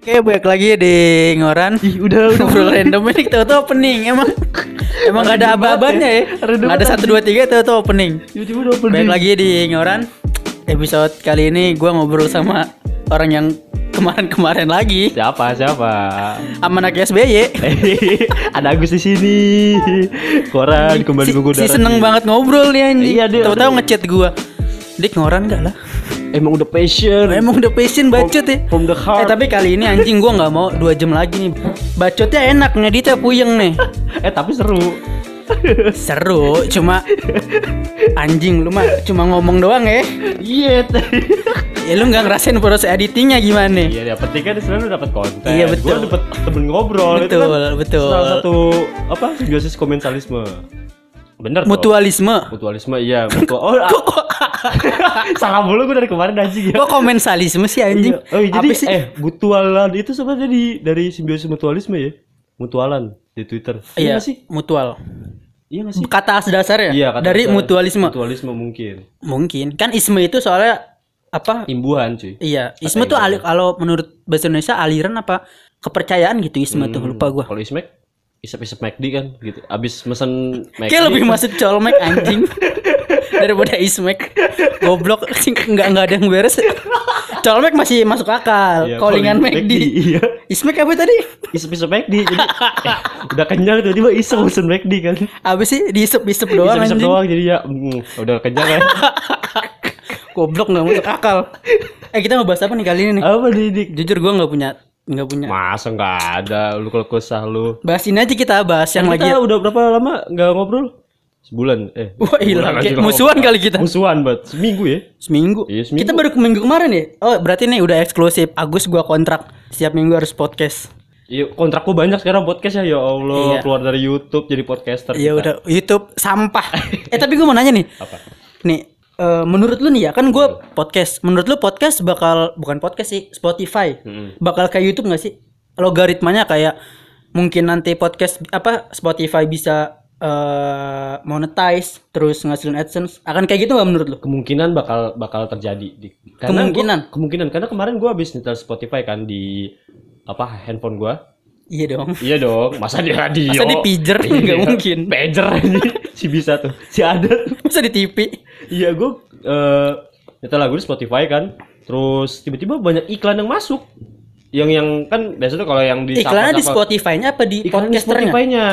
Oke, balik lagi di ngoran. Ih, udah udah Ngobrol random ini tahu-tahu opening. Emang emang gak ada apa-apanya ya. ya. Random Gak ada banget satu dua tiga tahu-tahu opening. Tiba-tiba udah opening. Balik lagi di ngoran. Episode kali ini gua ngobrol sama orang yang kemarin-kemarin lagi Siapa siapa? sama anak SBY. ada Agus di sini. Koran kembali si, mengudara. si seneng banget ngobrol nih anjing. Iya, dia- Tahu-tahu ngechat gua. Dik ngoran gak lah? Emang udah passion. Emang udah passion bacot ya. From the Eh heart. tapi kali ini anjing gua nggak mau dua jam lagi nih. Bacotnya enak ngeditnya puyeng nih. eh tapi seru. Seru, cuma anjing lu mah cuma ngomong doang ya. Iya. Ya lu nggak ngerasain proses editingnya gimana? Iya, yang penting kan sebenarnya lu dapat konten. Iya, betul. Gua dapat temen ngobrol. Itu Betul, kan betul. Salah satu apa? Simbiosis komensalisme. Bener toh? Mutualisme. Mutualisme iya, mutual. Oh, ah. salah mulu gue dari kemarin anjing ya. Kok komensalisme sih anjing? Iya. Oh, jadi Apa sih? eh mutualan itu sebenarnya dari dari simbiosis mutualisme ya. Mutualan di Twitter. iya nggak sih? mutual. Iya nggak sih? Kata dasarnya Iya, kata dari dasar. mutualisme. Mutualisme mungkin. Mungkin kan isme itu soalnya apa? Imbuhan cuy. Iya, isme tuh kalau menurut bahasa Indonesia aliran apa kepercayaan gitu isme tuh lupa gua. Kalau Ismek isep-isep McD kan gitu. Abis mesen McD. Kayak lebih masuk colmek anjing daripada ismek. Goblok nggak nggak ada yang beres. Colmek masih masuk akal. Iya, Callingan calling McD. Iya. Ismek apa tadi? Isep-isep McD. Jadi eh, udah kenyang tiba-tiba iseng pesen McD kan. Apa sih diisep-isep doang Isep-isep anjing. doang jadi ya mm, udah kenyang kan. Goblok nggak masuk akal. Eh kita mau bahas apa nih kali ini nih? Apa nih Dik? Jujur gua nggak punya nggak punya. Masa nggak ada lu kalau kesah lu. Bahas ini aja kita bahas yang Kita lagi. udah berapa lama nggak ngobrol? Sebulan eh. Wah, hilang. musuhan kali kita. Musuhan banget. Seminggu ya. Seminggu. Iya, seminggu. Kita baru ke minggu kemarin ya. Oh berarti nih udah eksklusif. Agus gua kontrak. Setiap minggu harus podcast. Iya, kontrakku banyak sekarang podcast ya. Ya Allah, Iya. keluar dari YouTube jadi podcaster. Iya udah YouTube sampah. eh tapi gue mau nanya nih. Apa? Nih eh, menurut lu nih ya kan gue podcast. Menurut lu podcast bakal bukan podcast sih Spotify. Mm-mm. Bakal kayak YouTube gak sih? Logaritmanya kayak mungkin nanti podcast apa Spotify bisa eh monetize terus ngasilin AdSense akan kayak gitu nggak menurut lu? Kemungkinan bakal bakal terjadi. Dik. Kemungkinan? gua- kemungkinan karena kemarin gua habis nyetel Spotify kan di apa handphone gua. Iya dong. Iya dong, masa di radio? Masa di pager? Iya. Nggak mungkin. Pager aja. si bisa tuh. Si ada tuh. Masa di TV? Iya, gue eh nyetel lagu di Spotify kan. Terus tiba-tiba banyak iklan yang masuk. Yang yang kan biasanya kalau yang di Iklannya di Spotify-nya apa di iklan di podcasternya? Spotify-nya.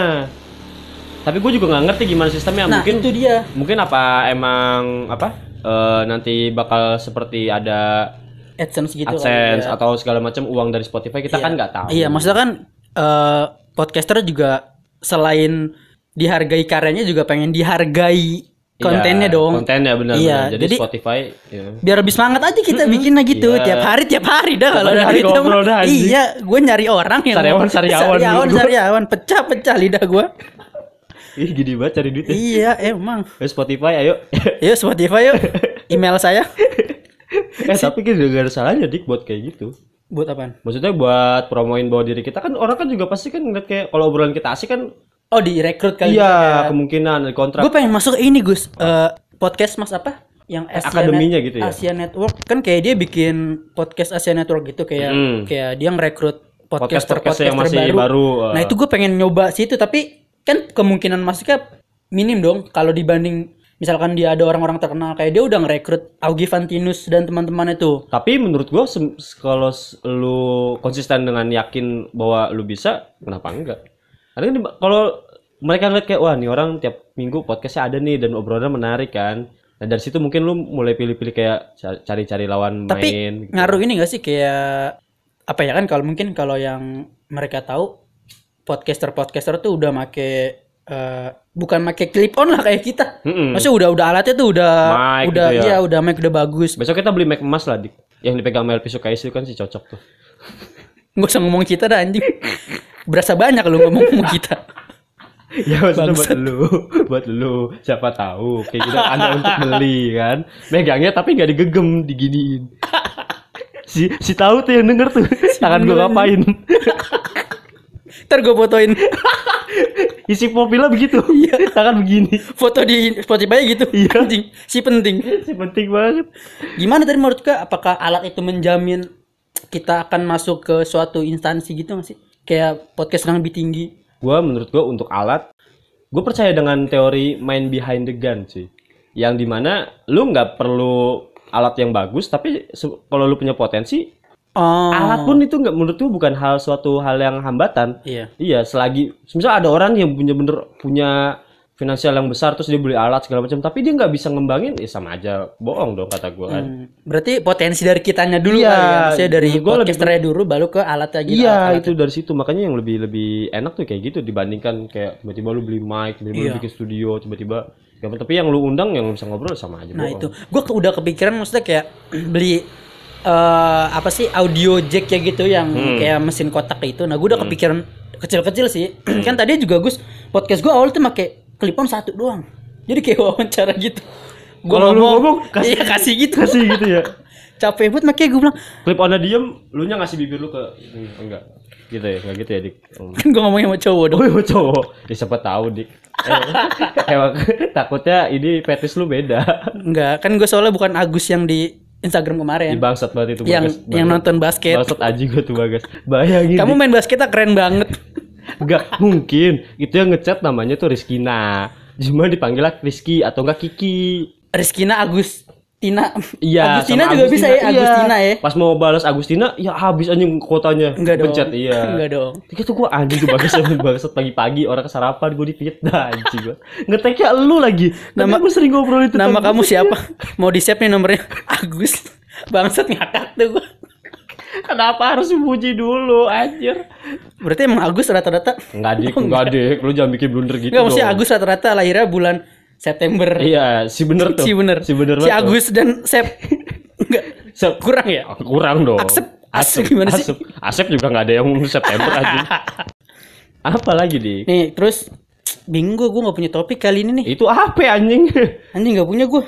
Tapi gue juga nggak ngerti gimana sistemnya. Nah mungkin itu dia. mungkin apa emang apa eh, nanti bakal seperti ada AdSense gitu AdSense ya. atau segala macam uang dari Spotify kita kan nggak tahu. Iya, maksudnya kan eh podcaster juga selain dihargai karyanya juga pengen dihargai Iya, kontennya dong. Kontennya benar. Iya. Jadi, jadi- Spotify ya. Biar lebih semangat aja kita bikinnya gitu Iya. tiap hari tiap hari dah kalau hari dari itu ngobrol dah. Iya, gue nyari orang yang Sariawan, sariawan sariawan, sariawan, pecah-pecah lidah gue. Ih, gini banget cari duit ya. iya, emang. Eh, Spotify ayo. Yuk Spotify yuk. Email saya. eh tapi kan juga ada salahnya dik buat kayak gitu. Buat apaan? Maksudnya buat promoin bahwa diri kita kan orang kan juga pasti kan ngeliat kayak kalau obrolan kita asik kan Oh, direkrut kali iya ya. kemungkinan kontrak. Gue pengen masuk ini Gus Eh, podcast Mas apa? Yang Asia Akademinya Net- gitu ya? Asia Network kan kayak dia bikin podcast Asia Network gitu kayak Hmm. kayak dia ngerekrut podcaster Podcast-podcast yang podcaster masih baru. baru, uh. Nah itu gue pengen nyoba situ tapi kan kemungkinan masuknya minim dong kalau dibanding misalkan dia ada orang-orang terkenal kayak dia udah ngerekrut Augie Fantinus dan teman-teman itu. Tapi menurut gua sem- kalau lu konsisten dengan yakin bahwa lu bisa, kenapa enggak? Karena kalau mereka ngeliat kayak wah nih orang tiap minggu podcastnya ada nih dan obrolannya menarik kan. Nah dari situ mungkin lu mulai pilih-pilih kayak ca- cari-cari lawan Tapi main. gitu. ngaruh ini gak sih kayak apa ya kan kalau mungkin kalau yang mereka tahu podcaster-podcaster tuh udah make eh, bukan make clip on lah kayak kita. Mm-mm. Maksudnya udah udah alatnya tuh udah Mic udah gitu ya. iya udah mic udah bagus. Besok kita beli mic emas lah dik. Yang dipegang Mel Pisu itu kan sih cocok tuh. Nggak usah ngomong kita dah anjing. Berasa banyak lu ngomong ngomong kita. ya maksudnya buat lu, buat lu. Siapa tahu kayak gitu ada untuk beli kan. Megangnya tapi nggak digegem, diginiin. si si tahu tuh yang denger tuh tangan gue ngapain Ntar gue fotoin isi profilnya begitu Iya. tangan begini foto di Spotify gitu. Iya. Anjing, si penting. si penting banget Gimana tadi menurut kau apakah alat itu menjamin kita akan masuk ke suatu instansi gitu nggak sih? Kayak podcast yang lebih tinggi. Gua menurut gua untuk alat, gue percaya dengan teori main behind the gun sih. Yang di mana lu nggak perlu alat yang bagus, tapi kalau lu punya potensi, Oh. alat pun itu nggak menurut gua bukan hal suatu hal yang hambatan. Iya. Iya, selagi misal ada orang yang punya bener punya finansial yang besar terus dia beli alat segala macam, tapi dia nggak bisa ngembangin, ya sama aja bohong dong kata gua kan. Hmm, Berarti potensi dari kitanya dulu Iya, kali ya. Maksudnya dari gua lebih- podcasternya dulu baru ke alat lagi. Iya itu dari situ makanya yang lebih lebih enak tuh kayak gitu dibandingkan kayak tiba-tiba lu beli mic, tiba-tiba lu Iya. bikin studio, tiba-tiba ya, tapi yang lu undang yang bisa ngobrol sama aja. Nah bohong. itu, gue udah kepikiran maksudnya kayak beli eh apa sih audio jack ya gitu yang Hmm. kayak mesin kotak itu. Nah gue udah kepikiran kecil-kecil sih. kan tadi juga Gus podcast gue awal tuh pakai clip-on satu doang. Jadi kayak wawancara gitu. Gua Kalau lu ngomong, kasih- iya kasih gitu. Kasih gitu ya. Capek banget makanya gue bilang Clip on diem, lu nya ngasih bibir lu ke enggak. Gitu ya, enggak gitu ya, Dik. Kan gue ngomongnya sama cowok dong. Oh, iya, cowok. Ya siapa tahu, Dik. Eh, emang takutnya ini fetis lu beda. Enggak, kan gue soalnya bukan Agus yang di Instagram Di kemarin. bangsat banget itu yang Bagas. yang nonton basket. Bangsat anjing gua tuh Bagas. Bayangin. Kamu main basketnya keren banget. Enggak mungkin. Itu yang ngechat namanya tuh Rizkina. Cuma dipanggil lah Rizky atau enggak Kiki. Rizkina Agustina. Iya, Agustina sama juga bisa ya, Iya. Agustina ya. Pas mau balas Agustina, ya habis anjing kuotanya. Enggak dong. Pencet, iya. Enggak dong. Itu tuh gua anjing tuh bagus bagus pagi-pagi orang sarapan gua difitnah anjing gua. Ngeteknya lu lagi. Nama gua sering ngobrol itu. Nama kamu siapa? Mau di save nih nomornya Agus. Bangsat ngakak tuh gua. Kenapa harus puji dulu anjir? Berarti emang Agus rata-rata Enggak dik, enggak dik. Lu jangan bikin blunder gitu Enggak maksudnya dong. Agus rata-rata lahirnya bulan September. Iya, si bener tuh. Si bener. Si bener Si banget tuh. Agus dan Sep. Enggak. Sep. Kurang ya? Kurang dong. Asep. Asep gimana sih? Asep. Asep juga nggak ada yang September aja. Apa lagi di? Nih, terus bingung gua, gua nggak punya topik kali ini nih. Itu apa anjing? Anjing nggak punya gua.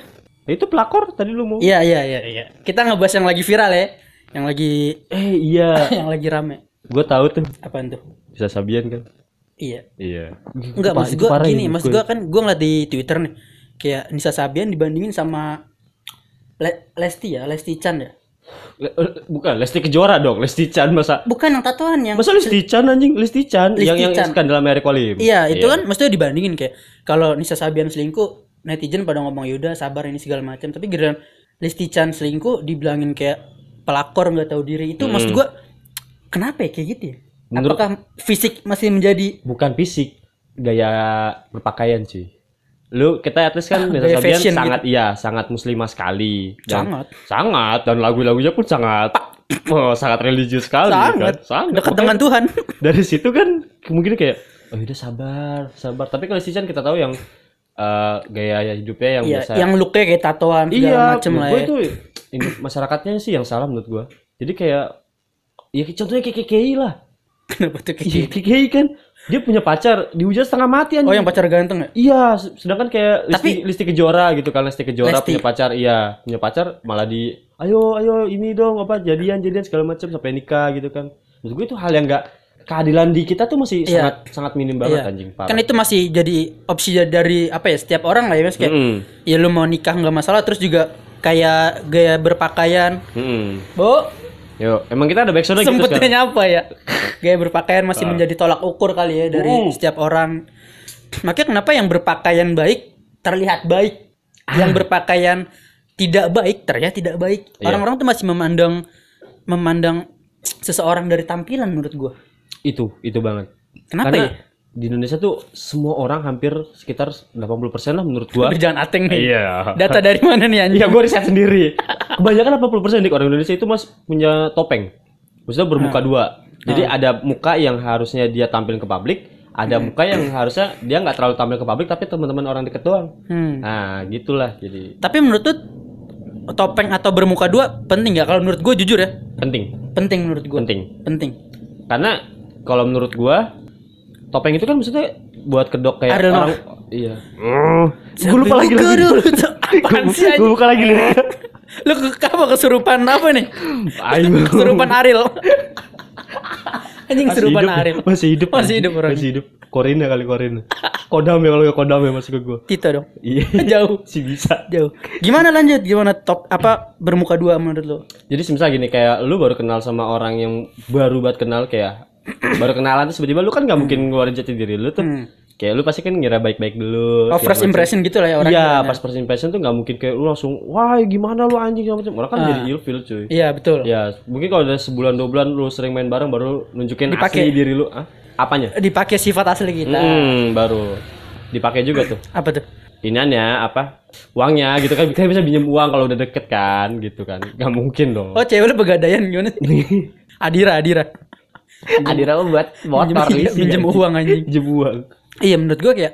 itu pelakor tadi lu mau. Iya, iya, iya, iya. Kita ngebahas yang lagi viral ya. Yang lagi Eh iya, yang lagi rame. gue tahu tuh. Apaan tuh? Bisa Sabian kan? Iya. Iya. Enggak, maksud parah gini, ya, maksud gua kan gua ngeliat di Twitter nih. Kayak Nisa Sabian dibandingin sama Le- Lesti ya, Lesti Chan ya. Le- eh, bukan Lesti Kejora dong, Lesti Chan masa Bukan yang tatoan yang masa Lesti Chan anjing Lesti Chan Lesti yang yang Chan. skandal Amerika Lim. Iya, itu kan maksudnya dibandingin kayak kalau Nisa Sabian selingkuh, netizen pada ngomong yaudah sabar ini segala macam. Tapi giliran Lesti Chan selingkuh dibilangin kayak pelakor nggak tahu diri. Itu maksud gua kenapa ya kayak gitu ya? Menurut- Apakah fisik masih menjadi Bukan fisik, gaya berpakaian sih. Lu kita at least kan Gaya Sabian fashion gitu. sangat iya, sangat muslimah sekali. Dan- Sangat. Sangat dan lagu-lagunya pun sangat oh, sangat religius sekali sangat kan. Sangat. dekat dengan Tuhan? dari situ kan kemungkinan kayak oh udah sabar, sabar. Tapi kalau Chan kita tahu yang eh, gaya hidupnya yang Iya, biasa yang looknya kayak tatoan segala iya, menurut lah ya. itu masyarakatnya sih yang salah menurut gua. Jadi kayak ya contohnya kayak KKI lah. Kenapa tuh kayak Iya? KKI kan dia punya pacar dihujat setengah mati anjing. Oh, yang pacar ganteng ya? Iya, sedangkan kayak Listi, Tapi- Listi Kejora gitu kan Listi Kejora Lesti. punya pacar, iya, punya pacar malah di ayo ayo ini dong apa jadian jadian segala macam sampai nikah gitu kan. Menurut gue itu hal yang enggak keadilan di kita tuh masih Iya. sangat sangat minim banget Iya. anjing parah. Kan itu masih jadi opsi dari apa ya setiap orang lah ya mas kayak Mm-mm. ya lu mau nikah nggak masalah terus juga kayak gaya berpakaian Mm-mm. Bo, Yo, emang kita ada backsound gitu sempetnya nyapa ya. Gaya berpakaian masih Ah. menjadi tolak ukur kali ya dari Uh. setiap orang. Makanya kenapa yang berpakaian baik terlihat baik, Ah. yang berpakaian tidak baik terlihat tidak baik. Iya. Orang-orang tuh masih memandang memandang seseorang dari tampilan menurut gua. Itu, itu banget. Kenapa Karena ya? Di Indonesia tuh semua orang hampir sekitar 80% lah menurut gua. Berjalan ateng nih. Iya. Data dari mana nih anjing? Iya, gue riset sendiri. Kebanyakan 80% dik orang Indonesia itu mas punya topeng. Maksudnya bermuka dua. Jadi ada muka yang harusnya dia tampil ke publik, ada Hmm. muka yang harusnya dia nggak terlalu tampil ke publik, tapi teman-teman orang deket doang. Hmm. Nah, gitulah. Jadi Tapi menurut tuh topeng atau bermuka dua penting nggak? Kalau menurut gue jujur ya, penting, penting menurut gue. penting. Penting. Karena kalau menurut gua topeng itu kan maksudnya buat kedok kayak Ariel orang. Iya. gue lupa lagi lagi. dulu. Apaan sih Gue lupa lagi nih. Lu ke apa kesurupan apa nih? Ayo. Kesurupan Ariel. Anjing kesurupan Ariel. Masih hidup. Masih hidup orangnya. Masih hidup. Korina kali Korina. Kodam ya kalau nggak kodam ya masuk ke gue. Tito dong. Iya. Jauh. sih bisa. Jauh. Gimana lanjut? Gimana top apa bermuka dua menurut lo? Jadi semisal gini kayak lu baru kenal sama orang yang baru banget kenal kayak baru kenalan terus tiba-tiba lu kan nggak mungkin ngeluarin jati diri lu tuh. Hmm. Kayak lu pasti kan ngira baik-baik dulu. Oh, first impression gitu lah ya orang. Iya, pas first impression tuh nggak mungkin kayak lu langsung, wah gimana lu anjing segala macam. Orang kan jadi ilfil cuy. Iya, betul. Ya, mungkin kalau udah sebulan dua bulan lu sering main bareng baru nunjukin Dipakai. asli diri lu. Ah, apanya? Dipakai sifat asli kita. Hmm, baru dipakai juga tuh. Apa tuh? Iniannya apa? Uangnya gitu kan kita bisa pinjam uang kalau udah deket kan gitu kan. Gak mungkin dong. Oh, cewek lu pegadaian gimana? Adira, Adira. Adira buat motor Minjem- minjem anjing. uang anjing. Pinjem uang. Iya menurut gua kayak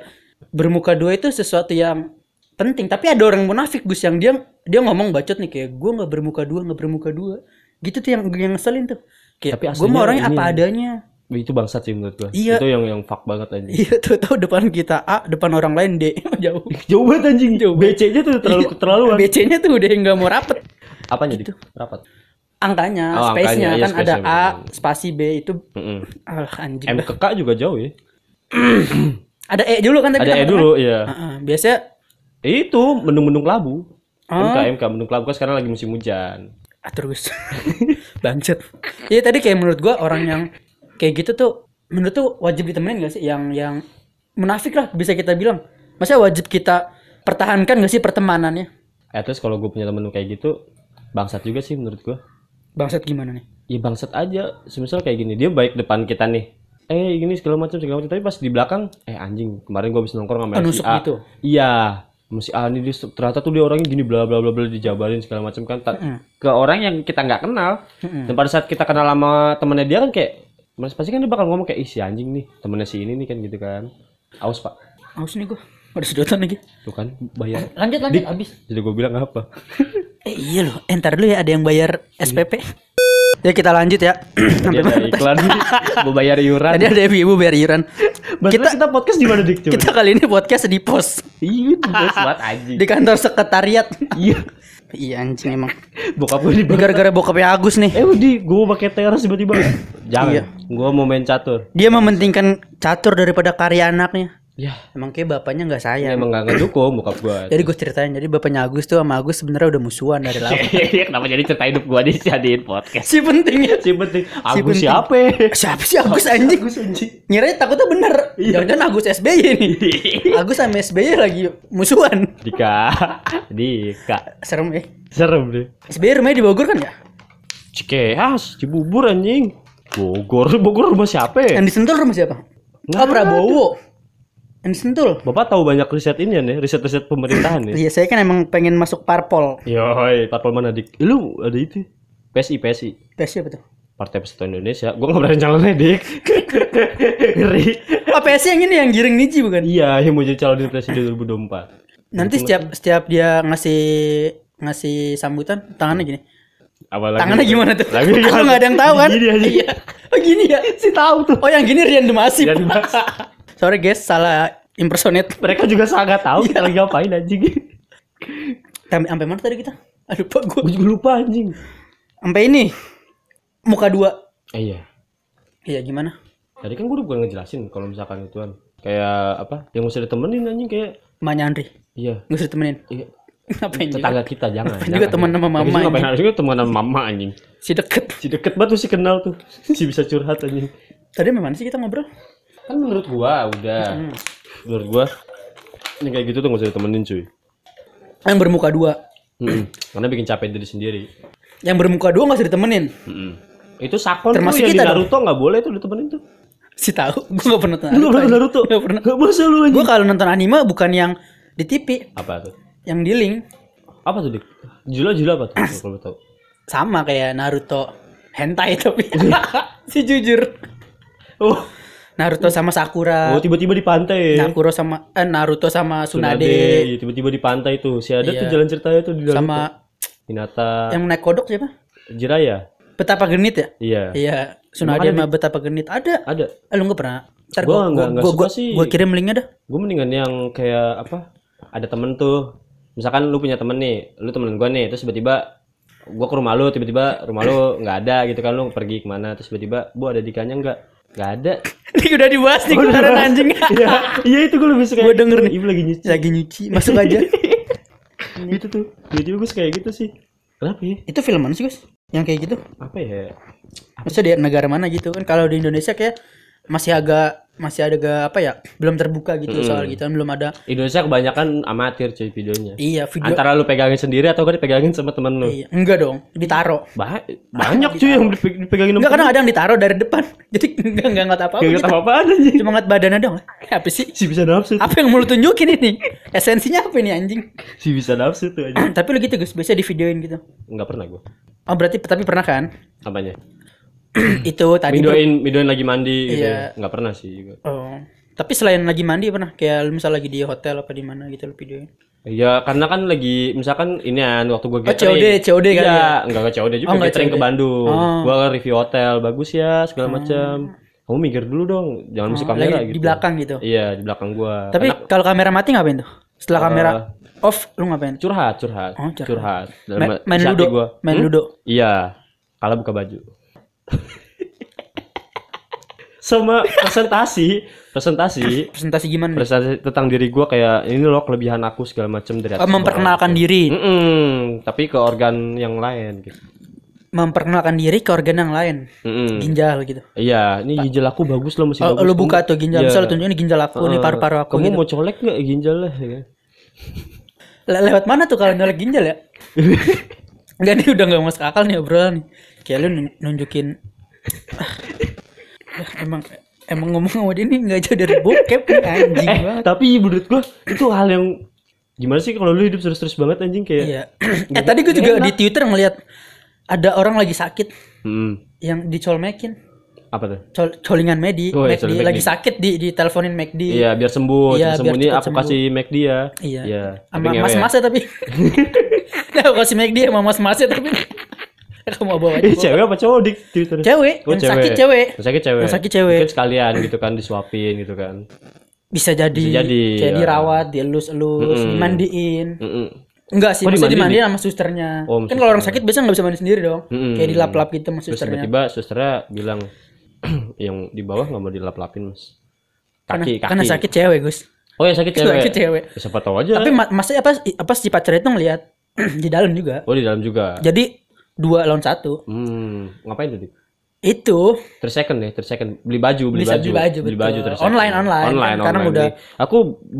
bermuka dua itu sesuatu yang penting tapi ada orang munafik Gus yang dia dia ngomong bacot nih kayak gua nggak bermuka dua nggak bermuka dua gitu tuh yang yang ngeselin tuh kayak Tapi gua aslinya mau orangnya apa adanya Itu bangsat sih menurut gua. Iya. Itu yang yang fuck banget anjing. iya tuh tahu depan kita A depan orang lain D jauh Jauh banget anjing. BC-nya tuh terlalu keterlaluan. BC-nya tuh udah nggak mau rapet Apanya dik? Rapat. Angkanya Oh, space-nya angkanya, iya, kan ada space-nya, A bener. spasi B itu Mm-mm. ah, anjing M ke K juga jauh ya. ada E dulu kan tadi Ada E tengah-tengah. dulu, iya. Heeh, biasanya Itu mendung-mendung labu. Oh. MK MK mendung labu kan sekarang lagi musim hujan. Ah, terus bancet iya tadi kayak menurut gua orang yang kayak gitu tuh menurut tuh wajib ditemenin gak sih yang yang munafik lah bisa kita bilang masa wajib kita pertahankan gak sih pertemanannya At least kalau gue punya temen kayak gitu bangsat juga sih menurut gua. Bangsat gimana nih Ya bangsat aja. Semisal kayak gini, dia baik depan kita nih. Eh gini segala macam segala macam tapi pas di belakang eh anjing kemarin gua habis nongkrong sama Oh, si A. gitu? Iya. Masih A nih dia ternyata tuh dia orangnya gini bla bla bla bla dijabarin segala macam kan Ta- ke orang yang kita nggak kenal. Dan pada saat kita kenal sama temennya dia kan kayak Mas pasti kan dia bakal ngomong kayak ih si anjing nih temennya si ini nih kan gitu kan. Aus pak, aus nih gua ada sedotan lagi tuh kan bayar. lanjut lanjut habis Jadi gue bilang apa? eh iya loh entar dulu ya ada yang bayar SPP ya kita lanjut ya Dia ada iklan, mau bayar iuran. tadi ada ibu bayar iuran kita kita podcast di mana dik? Coba. kita kali ini podcast di pos Iya, banget anjing. di kantor sekretariat Iya. iya anjing emang Bokap gue di gara-gara bokapnya Agus nih Eh di, gue pakai teras tiba-tiba. Jangan. Iya. Gue mau main catur. Dia mementingkan catur daripada karya anaknya. Ya, Emang kayak bapaknya nggak sayang. emang gak ngedukung bokap gue. Jadi gue ceritain, jadi bapaknya Agus tuh sama Agus sebenarnya udah musuhan dari lama. Kenapa jadi cerita hidup gue dijadiin podcast? si penting ya. Si penting. Agus penting. siapa? Siapa sih Agus anjing? Agus anjing. Ngiranya takutnya bener. Jangan-jangan Agus SBY nih. Agus sama SBY lagi musuhan. Dika, Dika. Serem ya. Serem deh. SBY rumahnya di Bogor kan ya? Cikeas, Cibubur anjing. Bogor, Bogor rumah siapa? ya? Yang disentul rumah siapa? Nggak oh Prabowo. Yang disentul. Bapak tahu banyak riset ini ya nih, riset-riset pemerintahan nih. Iya, saya kan emang pengen masuk parpol. Yoi, parpol mana dik? Eh, Lu ada itu? PSI, PSI. PSI apa tuh? Partai Persatuan Indonesia. Gue nggak berani calonnya dik. Ngeri. Oh, PSI yang ini yang giring Niji bukan? Iya, yang mau jadi calon presiden 2024. Nanti setiap setiap dia ngasih ngasih sambutan tangannya gini. Apalagi Tangannya gimana tuh? Lagi Aku nggak ada yang tahu kan? Gini aja. Iya. Oh gini ya? Si tahu tuh. Oh yang gini Rian Demasif. Sorry guys, salah impersonate. Mereka juga sangat tahu kita lagi ngapain anjing. Sampai sampai mana tadi kita? Aduh pak gue. Gue juga lupa anjing. Sampai ini muka dua. Eh, iya. Iya gimana? Tadi kan gue udah ngejelasin kalau misalkan ituan. Kayak apa? Yang mesti ditemenin anjing kayak Emaknya Andri. iya. Nggak usah temenin. Iya. Ngapain juga? Tetangga kita jangan. Ngapain juga teman sama mama, Ngapain harus juga teman sama mama anjing. Si deket. Si deket banget tuh si kenal tuh. Si bisa curhat anjing. Tadi memang sih kita ngobrol? Kan menurut gua udah. Menurut gua ini kayak gitu tuh gak usah ditemenin cuy. Yang bermuka dua. Mm-mm. Karena bikin capek diri sendiri. Yang bermuka dua nggak usah ditemenin. Mm-mm. Itu Sakon Termasuk tuh yang kita di dong. Naruto nggak boleh tuh ditemenin tuh. Si tahu. Gue nggak pernah nonton Lu nonton Naruto? Nggak pernah. Gak masa lu. Gue kalau nonton anime bukan yang di TV, Apa tuh? yang di link. Apa tuh dik? Jula jula apa tuh? Kalau tahu. sama kayak Naruto hentai tapi si jujur Oh, Naruto sama Sakura oh tiba-tiba di pantai. Nakuro sama eh, Naruto sama Tsunade, Iya, tiba-tiba di pantai tuh. Si ada tuh Iya. jalan ceritanya tuh di Naruto. sama Hinata, yang naik kodok siapa Jiraya. Betapa Genit ya Iya. iya Tsunade sama Betapa Genit ada Ada. eh, lu nggak pernah Ntar Gua gua, nggak- gua, nggak gua, suka gua, sih. gua kirim linknya dah Gue mendingan yang kayak apa? Ada temen tuh. Misalkan lu punya temen nih, lu temen gue nih, terus tiba-tiba gua ke rumah lu, tiba-tiba rumah lu nggak ada gitu kan, lu pergi ke mana, terus tiba-tiba, bu ada dikanya nggak? Nggak ada. Ini udah dibahas nih kemarin anjing. Iya, iya itu gue lebih suka. Gua denger nih. Ibu lagi nyuci. Lagi nyuci, masuk aja. Itu tuh. Jadi gue suka kayak gitu sih. Kenapa ya? Itu film mana sih, Gus? Yang kayak gitu? Apa ya? Maksudnya di negara mana gitu kan? Kalau di Indonesia kayak masih agak masih ada apa ya? Belum terbuka gitu soal gitu kan belum ada. Indonesia kebanyakan amatir cuy videonya. Iya, video Antara lu pegangin sendiri atau kan dipegangin sama temen lu. Iya, enggak dong, ditaro. Ba- banyak cuy yang dipe- dipegangin Enggak kadang ada yang ditaro dari depan. Jadi enggak enggak ngeliat apa-apa. Gak gitu. apa apaan anjing. Cuma ngeliat badannya dong. Apa sih? Si bisa nafsu. Apa yang mau lu tunjukin ini? Esensinya apa ini anjing? Si bisa nafsu tuh anjing. Tapi lu gitu Gus, biasa di videoin gitu. Enggak pernah gua. Oh berarti tapi pernah kan? Apanya? itu tadi Videoin videoin lagi mandi gitu. Iya. ya. Enggak pernah sih juga. Oh. Tapi selain lagi mandi pernah kayak lu misal lagi di hotel apa di mana gitu lu videoin. Iya, karena kan lagi misalkan ini kan waktu gua Oh, gathering. COD, COD kali Iya, ya? enggak ke COD juga Oh, gathering COD. ke Bandung. Oh. Gua review hotel, bagus ya segala macam. Kamu mikir dulu dong, jangan musik Oh, kamera lagi gitu. di belakang gitu. Iya, di belakang gua. Tapi kalau kamera mati ngapain tuh? Setelah kamera off lu ngapain? curhat, curhat. Oh, curhat. curhat. Dalam Ma- main ludo. gua. Main Hmm? ludo. Iya, kalah buka baju. Sama presentasi, presentasi, Presentasi gimana? nih? presentasi tentang diri gua kayak ini loh kelebihan aku segala macam dari Oh, memperkenalkan diri. bawah. Mm-mm, tapi ke organ yang lain gitu. Memperkenalkan diri ke organ yang lain. Mm-mm. Ginjal gitu. Iya, ini ginjal aku bagus loh masih Oh, bagus. Kamu- buka tuh ginjal, Iya. misal lu tunjukin ginjal aku, ini Eh, paru-paru aku Kamu gitu. mau colek nggak ginjal lah ya? Le- lewat mana tuh kalau nyolek ginjal ya? Enggak nih udah nggak masuk akal nih obrolan nih. Kayak lu nun- nunjukin Ah, emang emang ngomong sama dia nih nggak jauh dari bokep nih anjing Eh, banget. tapi menurut gua itu hal yang gimana sih kalau lu hidup terus-terus banget anjing kayak Iya. eh tadi gue juga di Twitter ngeliat ada orang lagi sakit Hmm, yang dicolmekin. apa tuh? Col colingan Medi, Oh, iya, McD, lagi sakit di diteleponin McD. Iya, biar sembuh, Iya, sembuh biar cepet aku sembuh. kasih McD ya. Iya. Iya. Sama ya. mas-masnya tapi. Nah, aku kasih McD sama mas-masnya tapi. Kamu mau bawa aja. Cewek apa cowok di Twitter? Cewek, Oh, yang sakit cewek. Yang sakit cewek. Yang sakit cewek. Mungkin sekalian gitu kan disuapin gitu kan. Bisa jadi, Bisa jadi, kayak ya. dirawat, dielus-elus, Mm-mm. dimandiin. Mm-mm. Enggak sih, Oh, maksudnya dimandiin sama susternya. Oh, kan kalau orang sakit biasanya nggak bisa mandi sendiri dong. Mm-mm. Kayak dilap-lap gitu sama Terus susternya. tiba-tiba susternya bilang yang di bawah nggak mau dilap-lapin mas. Karena, Kaki, kaki. karena sakit cewek, Gus. Oh ya sakit cewek. Sakit cewek. Ya, siapa tahu aja. Tapi maksudnya apa apa si pacar itu ngelihat di dalam juga. Oh di dalam juga. Jadi dua lawan satu. Hmm, ngapain tadi? Itu 3 second ya, 3 second. Beli baju, beli Bisa baju. beli baju, beli baju 3 second. Online, online. Online, Karena online. udah- Aku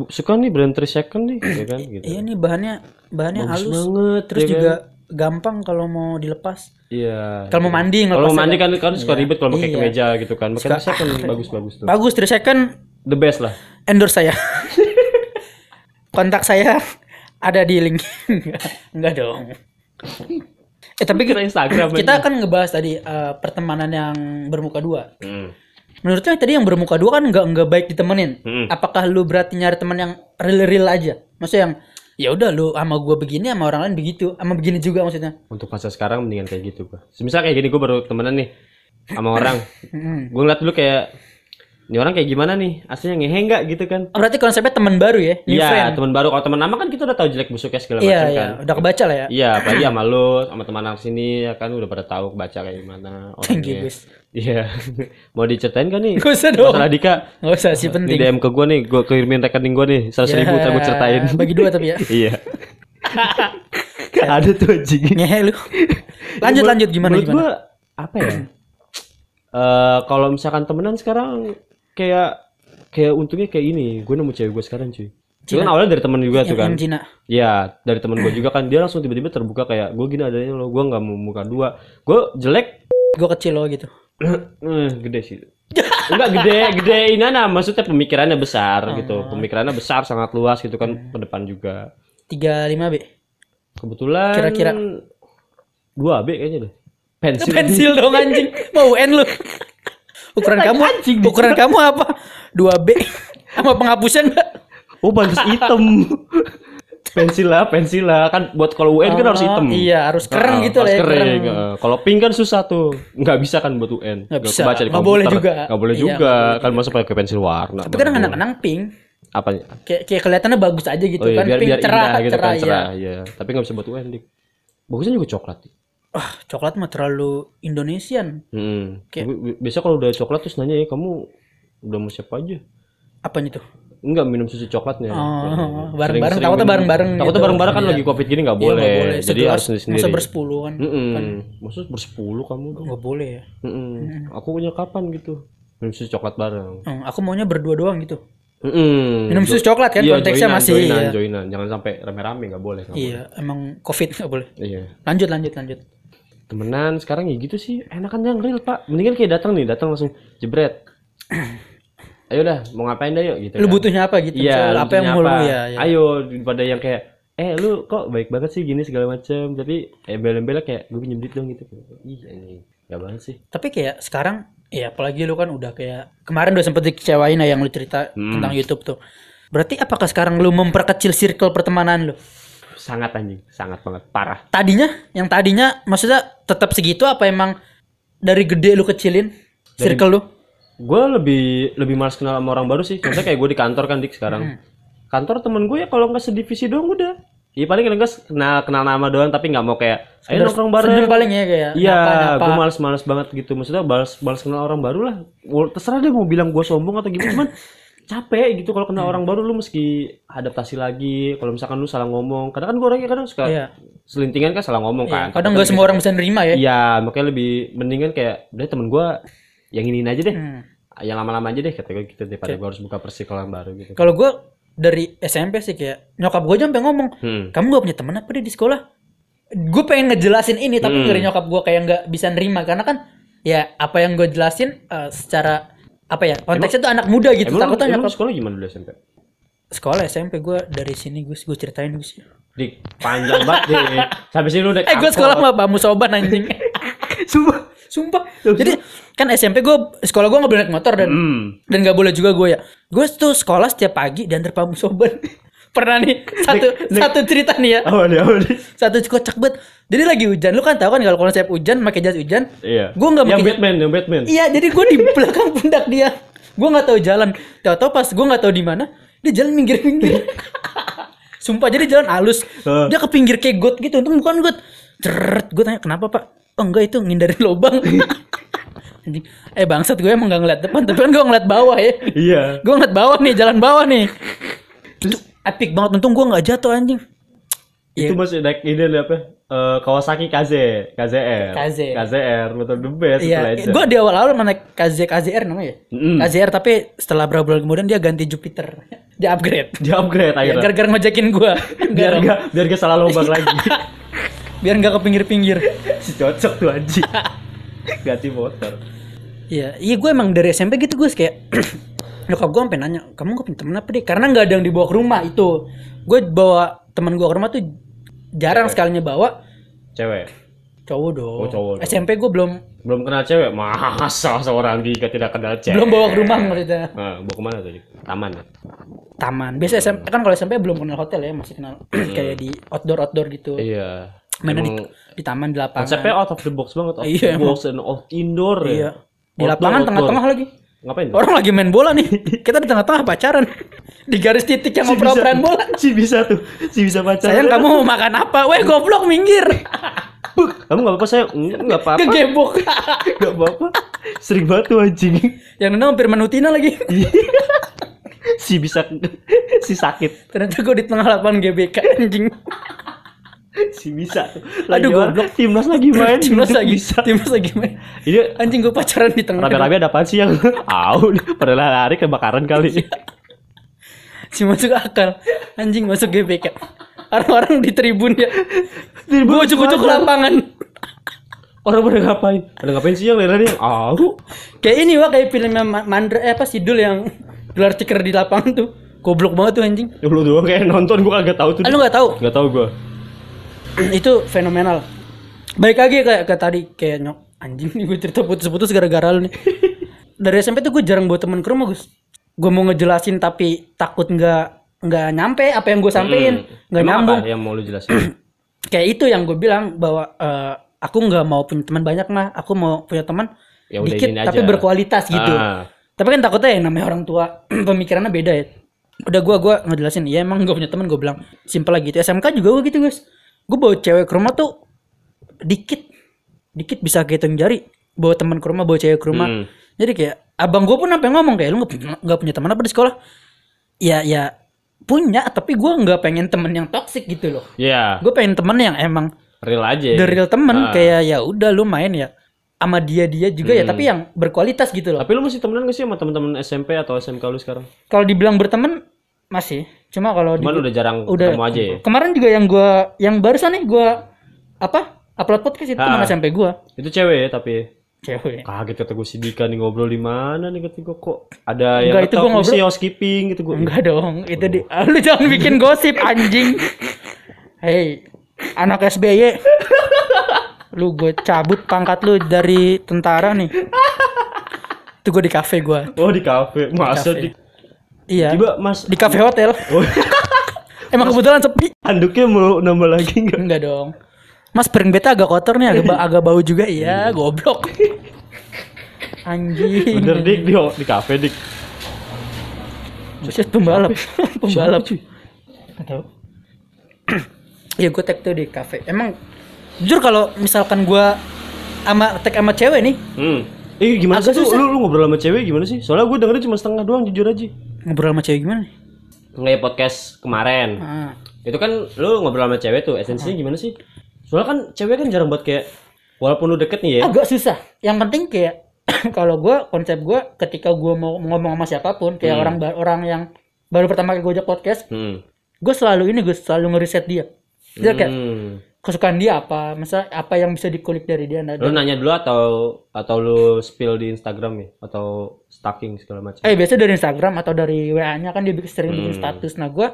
suka nih brand 3 second nih, ya kan gitu. iya nih bahannya bahannya Bagus halus. banget, Terus ya kan? juga gampang kalau mau dilepas. Iya. Kalau mau mandi Kalau mau mandi kan kan- kan suka Iya. ribet kalau pakai Iya. kemeja gitu kan. Pakai 3 second bagus-bagus tuh. Bagus 3 second The best lah. endorse saya. Kontak saya ada di link. Enggak dong. Eh tapi Kira Instagram kita kan ngebahas tadi eh, pertemanan yang bermuka dua. Hmm. Menurutnya tadi yang bermuka dua kan nggak nggak baik ditemenin. Hmm. Apakah lu berarti nyari teman yang real real aja? Maksudnya yang ya udah lu sama gua begini sama orang lain begitu, sama begini juga maksudnya. Untuk masa sekarang mendingan kayak gitu gua. Misal kayak gini gua baru temenan nih sama orang. Mm-mm. Gua ngeliat dulu kayak ini orang kayak gimana nih? Aslinya ngehe nggak gitu kan? Oh, berarti konsepnya teman baru ya, Iya, teman baru. Kalau teman lama kan kita udah tahu jelek busuknya segala Iya macam iya, kan. udah kebaca lah ya. Iya, apalagi sama lu, sama teman anak sini ya kan udah pada tahu baca kayak gimana orangnya. Iya. Mau diceritain kan nih? Gak usah dong. Masalah Dika. Gak usah sih penting. DM ke gua nih, gua kirimin rekening gua nih, seratus ribu ntar gua ceritain. Ya, Bagi dua tapi ya. iya. Ada tuh anjing. Ngehe lu. Lanjut lanjut gimana gimana? gua apa ya? Eh kalau misalkan temenan sekarang kayak kayak untungnya kayak ini, gue nemu cewek gue sekarang cuy. Itu kan awalnya dari temen juga tuh Yang, kan. Cina. Iya, dari temen gue juga kan dia langsung tiba-tiba terbuka kayak gue gini adanya loh, gue nggak mau muka dua, gue jelek, Gue kecil loh gitu. eh, gede sih. Enggak gede, gede ini nah maksudnya pemikirannya besar gitu, pemikirannya besar sangat luas gitu kan ke depan juga. 35 B. Kebetulan Kira-kira. dua B kayaknya deh. Pensil. Pensil dong anjing. Mau UN lu. Ukuran kamu ukuran kamu apa? 2B. Sama penghapusnya enggak? Oh, pantas hitam. pensil lah, pensil lah. Kan buat kalau UN kan harus hitam. Iya, harus keren Ah, gitu lah ya. kering. keren. eh. Kalau pink kan susah tuh. Nggak bisa kan buat UN. Nggak bisa. kebaca di Nggak boleh juga. Nggak boleh Iya, juga. nggak kan masa pakai pensil warna. Tapi kan anak-anak pink Apa? kayak kayak kelihatannya bagus aja gitu Oh iya, kan. biar pink biar cerah, indah gitu cerah, kan iya. cerah. Iya. Tapi nggak bisa buat UN dik. Bagusnya juga coklat. Dik. Wah, coklat mah terlalu Indonesian. Hmm. Kayak- Bi- bi- Biasa kalau udah coklat terus nanya ya kamu udah mau siapa aja Apanya tuh? enggak minum susu coklatnya Oh, Sering- bareng-bareng. Takutnya bareng-bareng takutnya gitu. bareng-bareng kan Iya. lagi covid gini nggak Iya, boleh, nggak boleh. jadi harus sendiri Masa bersepuluh kan? Mm-mm. maksud bersepuluh kamu Nggak boleh ya. Mm-mm. aku punya kapan gitu minum susu coklat bareng Hmm, aku maunya berdua doang gitu. Mm-mm. Minum susu coklat kan Iya, konteksnya joinan, masih. joinan, iya. joinan. jangan sampai rame-rame nggak boleh nggak boleh. Iya, emang covid nggak boleh. iya Lanjut, lanjut, lanjut. Temenan sekarang ya gitu sih enakan yang real pak mendingan kayak datang nih datang langsung jebret ayo dah mau ngapain dah yuk gitu Lu kan. butuhnya apa gitu? Iya, Misalnya apa yang mau lu ya? ya. Ayo daripada yang kayak eh lu kok baik banget sih gini segala macam tapi embel-embelnya kayak gue pinjem duit dong gitu. Ih anjing. Gak banget sih. Tapi kayak sekarang ya apalagi lu kan udah kayak kemarin udah sempet dikecewain ya yang lu cerita Hmm. tentang YouTube tuh. Berarti apakah sekarang lu memperkecil circle pertemanan lu? Sangat anjing, sangat banget parah. Tadinya yang tadinya maksudnya tetap segitu apa emang dari gede lu kecilin circle lu? Gue lebih lebih malas kenal sama orang baru sih. Contohnya kayak gue di kantor kan dik sekarang. Hmm. Kantor temen gue ya kalau nggak sedivisi doang udah. Iya paling enggak kenal kenal nama doang tapi nggak mau kayak ayo nongkrong bareng. Senyum paling ya kayak Iya, nyapa-nyapa. gue males-males banget gitu. Maksudnya balas balas kenal orang baru lah. Terserah deh mau bilang gue sombong atau gimana, cuman capek gitu kalau kenal orang baru lu mesti adaptasi lagi. Kalau misalkan lu salah ngomong, kadang kan gue orangnya kadang suka Iya. selintingan kan salah ngomong Iya, kan. kadang nggak semua orang bisa nerima ya. Iya, makanya lebih mendingan kayak udah temen gue yang ini aja deh. Hmm. Yang lama-lama aja deh kata gue gitu daripada gue harus buka persikolan baru gitu. Kalau gue dari SMP sih kayak nyokap gue sampai ngomong, Hmm. kamu gak punya teman apa deh di sekolah? Gue pengen ngejelasin ini tapi Hmm. dari nyokap gue kayak nggak bisa nerima karena kan ya apa yang gue jelasin eh, secara apa ya konteksnya tuh anak muda gitu. Emang, Takutnya emang sekolah gimana dulu SMP? sekolah SMP gue dari sini gue gue ceritain gue sih. Dik, panjang banget dik. Sampai sini lu udah Eh gue sekolah sama Pak Musoban anjing. Sumpah, sumpah. Jadi kan SMP gue sekolah gue nggak boleh naik motor dan Hmm. dan nggak boleh juga gue ya. Gue tuh sekolah setiap pagi diantar Pak Musoban. Pernah nih satu satu cerita nih ya. Apa nih, apa nih? Satu kocak banget. Jadi lagi hujan. Lu kan tahu kan kalau konsep hujan pakai jas hujan. Iya. Gue nggak yang Batman, yang Batman. Iya, jadi gue di belakang pundak dia. Gue nggak tahu jalan. Tahu-tahu pas gue nggak tahu di mana, dia jalan minggir-minggir. Sumpah jadi jalan halus. Dia ke pinggir kayak got gitu. Untung bukan got. Ceret. Gue tanya kenapa pak? Oh enggak itu ngindarin lubang. Eh bangsat gue emang gak ngeliat depan tapi kan gue ngeliat bawah ya. Iya. Gue ngeliat bawah nih, jalan bawah nih. Epic banget. Untung gue nggak jatuh anjing. Itu masih naik ini apa? Eh, Kawasaki KZ, KZR. KZ. KZR, motor the best. Iya, legend. gue di awal-awal mana KZ KZR namanya. Mm. KZR tapi setelah beberapa bulan kemudian dia ganti Jupiter. Dia upgrade. Dia upgrade Ya, akhirnya. gara-gara ngojekin gua. biar gak biar gak salah lubang lagi. biar nggak ke pinggir-pinggir. si cocok tuh anjing. Ganti motor. Iya, iya gue emang dari SMP gitu gue kayak nyokap gue sampai nanya, kamu gak punya temen apa deh? Karena nggak ada yang dibawa ke rumah itu. Gue bawa teman gue ke rumah tuh jarang sekalinya bawa Cewek. cowok dong. Oh, cowok dong. SMP gue belum Belum kenal cewek, masa seorang Dika tidak kenal cewek. belum bawa ke rumah maksudnya. Nah, bawa ke mana tadi? Taman ya? Taman. Biasa SMP kan kalau SMP belum kenal hotel ya, masih kenal kayak di outdoor outdoor gitu. Iya. Mainnya di, di taman di lapangan. konsepnya out of the box banget, out of Iya, the box and out indoor Iya. ya. Di lapangan tengah-tengah lagi. Ngapain? Orang lagi main bola nih. Kita di tengah-tengah pacaran. Di garis titik yang ngoper-ngoperan bola. Si bisa tuh, si bisa pacaran. Sayang kamu mau makan apa? Weh goblok minggir. Kamu nggak apa-apa saya? Nggak apa-apa. Kegebok. Nggak apa-apa. Sering banget tuh anjing. yang nendang Firman Utina lagi. si bisa, si sakit, Ternyata gue di tengah lapangan GBK anjing. Si bisa. tuh. Aduh, goblok. Timnas lagi main, Timnas lagi. bisa. Timnas lagi main. Ini Anjing gue pacaran di tengah. rame-rame ada apaan sih yang? Au, pada lari kebakaran kali. Si masuk akal. Anjing masuk GBK. Orang-orang di tribun ya. Gue ucuk-ucuk ke lapangan. Orang pada ngapain? Pada ngapain sih yang lari yang? Au. Kayak ini wah kayak filmnya Ma- Mandra eh apa Sidul yang gelar tikar di lapangan tuh. Goblok banget tuh anjing. Ya lu doang kayak nonton gua kagak tahu tuh. Ah, lu nggak tahu? Nggak tahu gua. itu fenomenal. Baik lagi kayak ke tadi kayak nyok anjing nih gue cerita putus-putus gara-gara lu nih. Dari SMP tuh gue jarang bawa temen ke rumah Gus. Gue mau ngejelasin tapi takut nggak nggak nyampe apa yang gue sampein nggak Emang nyambung. Apa yang mau lu jelasin? Kayak itu yang gue bilang bahwa eh, aku nggak mau punya teman banyak mah. Aku mau punya teman Ya dikit tapi aja. berkualitas gitu. Ah. Tapi kan takutnya yang namanya orang tua pemikirannya beda ya. Udah gua gua ngejelasin, ya emang gak punya teman gue bilang simpel lagi gitu. SMK juga gue gitu guys. Gue bawa cewek ke rumah tuh dikit, dikit bisa kehitung jari. Bawa teman ke rumah, bawa cewek ke rumah. Hmm. Jadi kayak abang gue pun sampai ngomong kayak lu nggak punya, punya teman apa di sekolah? Ya ya punya, tapi gue nggak pengen temen yang toksik gitu loh. Iya, Gue pengen temen yang emang real aja. the real temen Ah. kayak ya udah lu main ya sama dia dia juga ya tapi yang berkualitas gitu loh. Tapi lu masih temenan gak sih sama teman-teman SMP atau SMK lu sekarang? Kalau dibilang berteman masih, cuma kalau Cuman di- udah jarang udah ketemu aja ya. kemarin juga yang gua yang barusan nih gua apa upload podcast itu teman Ah. SMP gua Itu cewek ya tapi cewek. kaget kata gue si Dika nih ngobrol di mana nih kata gue kok ada yang Enggak, itu gua ngobrol- misi housekeeping gitu gue. Enggak dong, itu di ah, lu jangan bikin gosip anjing. Hei, anak SBY. lu gue cabut pangkat lu dari tentara nih. Itu gue di kafe gua. Oh di kafe, masa Kafe. di Iya. tiba mas Di kafe hotel. Oh, Emang kebetulan sepi. handuknya mau nambah lagi nggak? Enggak dong. Mas piring beta agak kotor nih, agak, agak bau juga. Iya, goblok. Anjing. Bener dik di di kafe dik. Buset pembalap. pembalap. Tahu. Iya gue tag tuh di kafe. Emang jujur kalau misalkan gua sama tag sama cewek nih Hmm. Eh gimana sih lu, lu ngobrol sama cewek gimana sih? Soalnya gue dengerin cuma setengah doang jujur aja. Ngobrol sama cewek gimana nih? Nge podcast kemarin. Ah, Itu kan lu ngobrol sama cewek tuh esensinya gimana sih? Soalnya kan cewek kan jarang buat kayak walaupun lu deket nih ya. agak susah. Yang penting kayak kalau gua konsep gua ketika gua mau ngomong sama siapa pun kayak orang ba- orang yang baru pertama kali gue ajak podcast, Hmm. gue selalu ini gue selalu ngeriset dia. Dia kayak Hmm. Kesukaan dia apa, masa apa yang bisa dikulik dari dia. Nah, Lu nanya dulu atau atau lu spill di Instagram ya atau stalking segala macam. Eh biasa dari Instagram atau dari WA-nya kan dia bikin sering bikin Hmm. status. Nah gue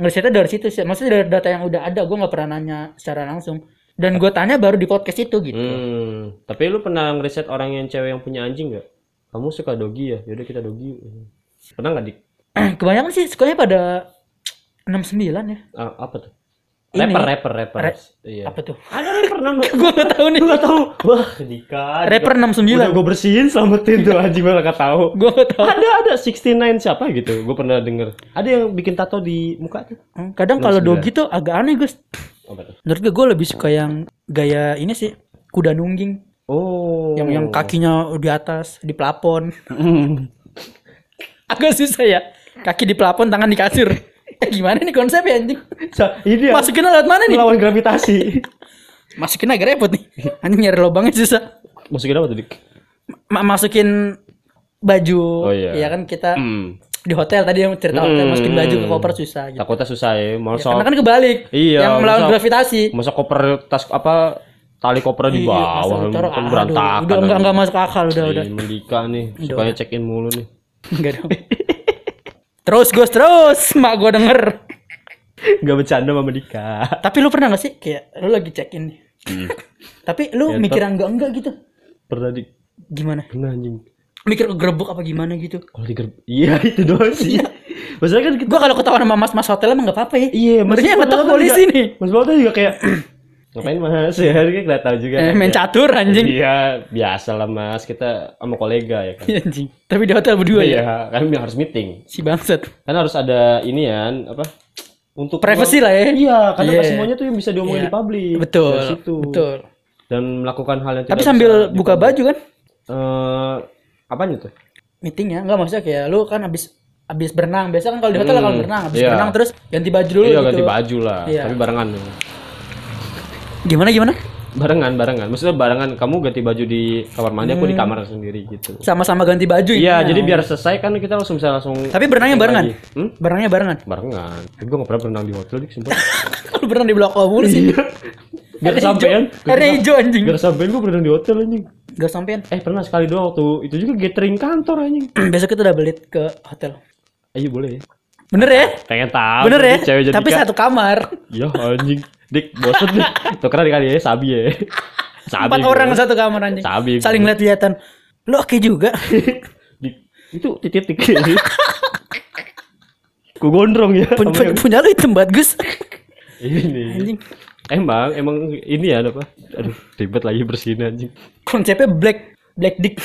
ngeliatnya dari situ sih. Maksudnya dari data yang udah ada gue nggak pernah nanya secara langsung. Dan gue tanya baru di podcast itu gitu. Hmm. Tapi lu pernah ngeriset orang yang cewek yang punya anjing nggak? Kamu suka dogi ya? Yaudah kita dogi. Pernah nggak dik? Kebanyakan sih sukanya pada 69 ya. Ah, apa tuh? Ini. Rapper, rapper, rapper. Ra- Iya. Apa tuh? Ada rapper nama. gue gak tahu nih. Gue gak tahu. Wah, Dika. Rapper 69. Udah gue bersihin, selamatin tuh anjing malah gak tahu. Gue gak tahu. Ada ada 69 siapa gitu. Gue pernah denger. Ada yang bikin tato di muka tuh. Hmm, Kadang kalau 69. dogi tuh agak aneh Gus. Tuh? Menurut gue gue lebih suka yang gaya ini sih kuda nungging. Oh. Yang yang kakinya di atas di plafon. Agak susah ya. Kaki di plafon, tangan di kasur. Eh gimana nih konsepnya anjing? Sa- ini ya. Masukinnya lewat mana nih? Melawan gravitasi. Masukin agak repot nih. Anjing nyari lubangnya susah. Masukin apa tuh, Dik? Ma- masukin baju. Oh, iya. Ya kan kita Hmm. di hotel tadi yang cerita hotel Hmm. masukin baju ke koper susah gitu. Takutnya susah ya. Masa, Karena kan kebalik. Iya, Yang melawan masa- gravitasi. masa koper tas apa tali koper di Iya, bawah taruh- kan berantakan. Udah enggak enggak masuk akal udah udah. Ih, Mendika nih, sukanya check in mulu nih. Enggak dong. Terus Gus terus mak gua denger. Gak bercanda sama Dika. Tapi lu pernah gak sih kayak lu lagi check in. Hmm. Tapi lu Ya, mikir enggak enggak gitu. Pernah di Gimana? pernah anjing. Mikir kegerebek apa gimana gitu. Kalau di gerb- Iya itu doang sih. Maksudnya kan kita Gua kalau ketahuan sama mas-mas hotel emang enggak apa-apa ya. Iya, Maksudnya Mas ngetok polisi nih. Mas tuh juga kayak ngapain mas ya kan nggak tahu juga Eh, kan, main ya. catur anjing. Iya biasa lah mas kita sama kolega ya kan. Iya anjing. Tapi di hotel berdua ya. Iya kan harus meeting. Si bangsat. Kan harus ada ini ya apa untuk Privacy lah ya. Iya karena Iya. nggak semuanya tuh yang bisa diomongin Iya. di publik. Betul. Dari situ. Betul. Dan melakukan hal yang Tapi tidak sambil bisa buka baju kan Eh apanya tuh? meetingnya enggak maksudnya kayak lu kan habis habis berenang biasa kan kalau di hotel Hmm, kalau berenang habis iya. berenang terus ganti baju dulu Iya gitu. ganti baju lah, Iya. tapi barengan. Gimana gimana? Barengan, barengan. Maksudnya barengan kamu ganti baju di kamar mandi, aku di Hmm. kamar sendiri gitu. Sama-sama ganti baju Iya, intinya. jadi biar selesai kan kita langsung bisa langsung. Tapi berenangnya barengan. Hmm? Berenangnya barengan. Barengan. Tapi gue gak pernah berenang di hotel, dik, sumpah. Kalau berenang di blok mulu sih. Gak kesampean. hijau. Airnya hijau anjing. Gak kesampean gue berenang di hotel anjing. Gak sampean. Eh pernah sekali doang waktu itu juga gathering kantor anjing. Besok kita double date ke hotel. Ayo boleh ya. Bener ya? Pengen tahu. Bener ya? Cewek jadi Tapi satu kamar. Ya anjing. Dik, bosen nih. Tukeran dikali ya, sabi ya. Sabi Empat gua. orang satu kamar anjing. Sabi Saling lihat-lihatan. Lo oke juga. Dik, itu titik-titik. Ku gondrong ya. Pun- pun- punya lu hitam banget Gus. Ini. Anjing. Emang, emang ini ya apa? Aduh, ribet lagi bersihin anjing. Konsepnya black black dick.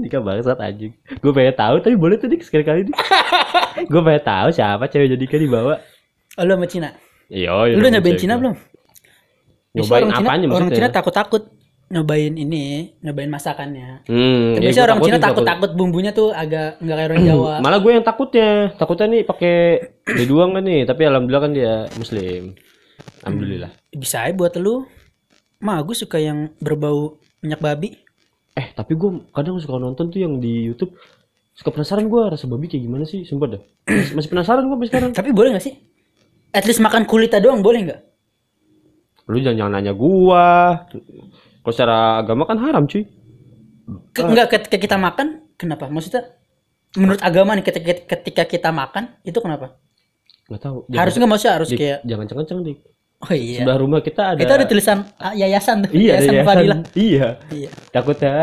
Dika bangsat anjing. Gue pengen tahu tapi boleh tuh dik sekali-kali dik. Gue pengen tahu siapa cewek jadi kan dibawa. Oh, lu sama Cina. Iya, Lu udah nyobain Cina belum? Nyobain orang Cina, apanya Orang? Cina takut-takut. nyobain ini, nyobain masakannya. Hmm, Tapi ya orang Cina takut-takut bumbunya tuh agak nggak kayak orang Jawa. Malah gue yang takutnya, takutnya nih pakai deduang kan nih, tapi alhamdulillah kan dia muslim. Alhamdulillah. Bisa aja buat lu. Mah gue suka yang berbau minyak babi. Eh, tapi gue kadang suka nonton tuh yang di YouTube. Suka penasaran gue rasa babi kayak gimana sih, sumpah dah. Masih, masih penasaran gue sampai sekarang. Tapi boleh gak sih? At least makan kulitnya doang boleh nggak? Lu jangan, jangan nanya gua. Kalau secara agama kan haram, cuy. Ke, Enggak ketika kita makan, kenapa? Maksudnya menurut agama nih ketika, ketika kita makan itu kenapa? Nggak tahu. Harus nggak maksudnya harus Dik, kayak jangan kenceng-kenceng, Dik. Oh iya. Sebelah rumah kita ada Itu ada tulisan ah, yayasan tuh. Iya, yayasan yayasan. Fadila. Iya. Iya. Takutnya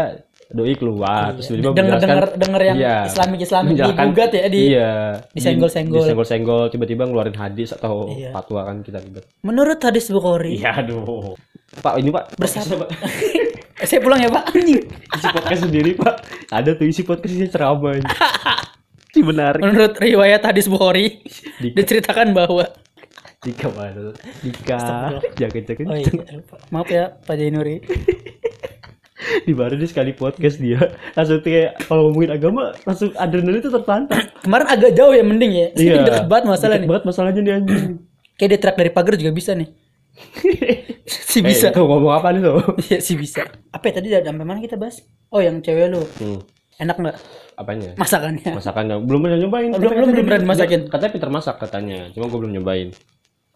doi keluar terus tiba-tiba Denger denger denger yang Iya. Islamik Islamik digugat ya di iya disenggol-senggol. Di- disenggol-senggol tiba-tiba ngeluarin hadis atau Iya. fatwa kan kita ribet menurut hadis Bukhari. iya aduh pak ini pak Bersama- Pak. Eh, saya pulang ya, Pak. Anjing. isi podcast sendiri pak ada tuh isi podcastnya ceramah ini si menarik Menurut riwayat hadis Bukhari diceritakan bahwa Dika mana Dika jangan jangan Oh iya. Maaf ya Pak Jainuri. di baru dia sekali podcast dia langsung kayak kalau ngomongin agama langsung adrenalin itu tertantang Kemarin agak jauh ya mending ya. Sini deket banget masalah Iya. Deket nih. banget masalahnya nih anjing Kayak dia track dari pagar juga bisa nih. si bisa. Eh, ngomong apa nih tuh Iya si bisa. Apa ya tadi sampai mana kita bahas? Oh yang cewek lu. hmm. Enak nggak apanya masakannya? masakannya belum pernah nyobain Oh, belum- belum- belum pernah dia- dimasakin. katanya pinter masak katanya cuma gue belum nyobain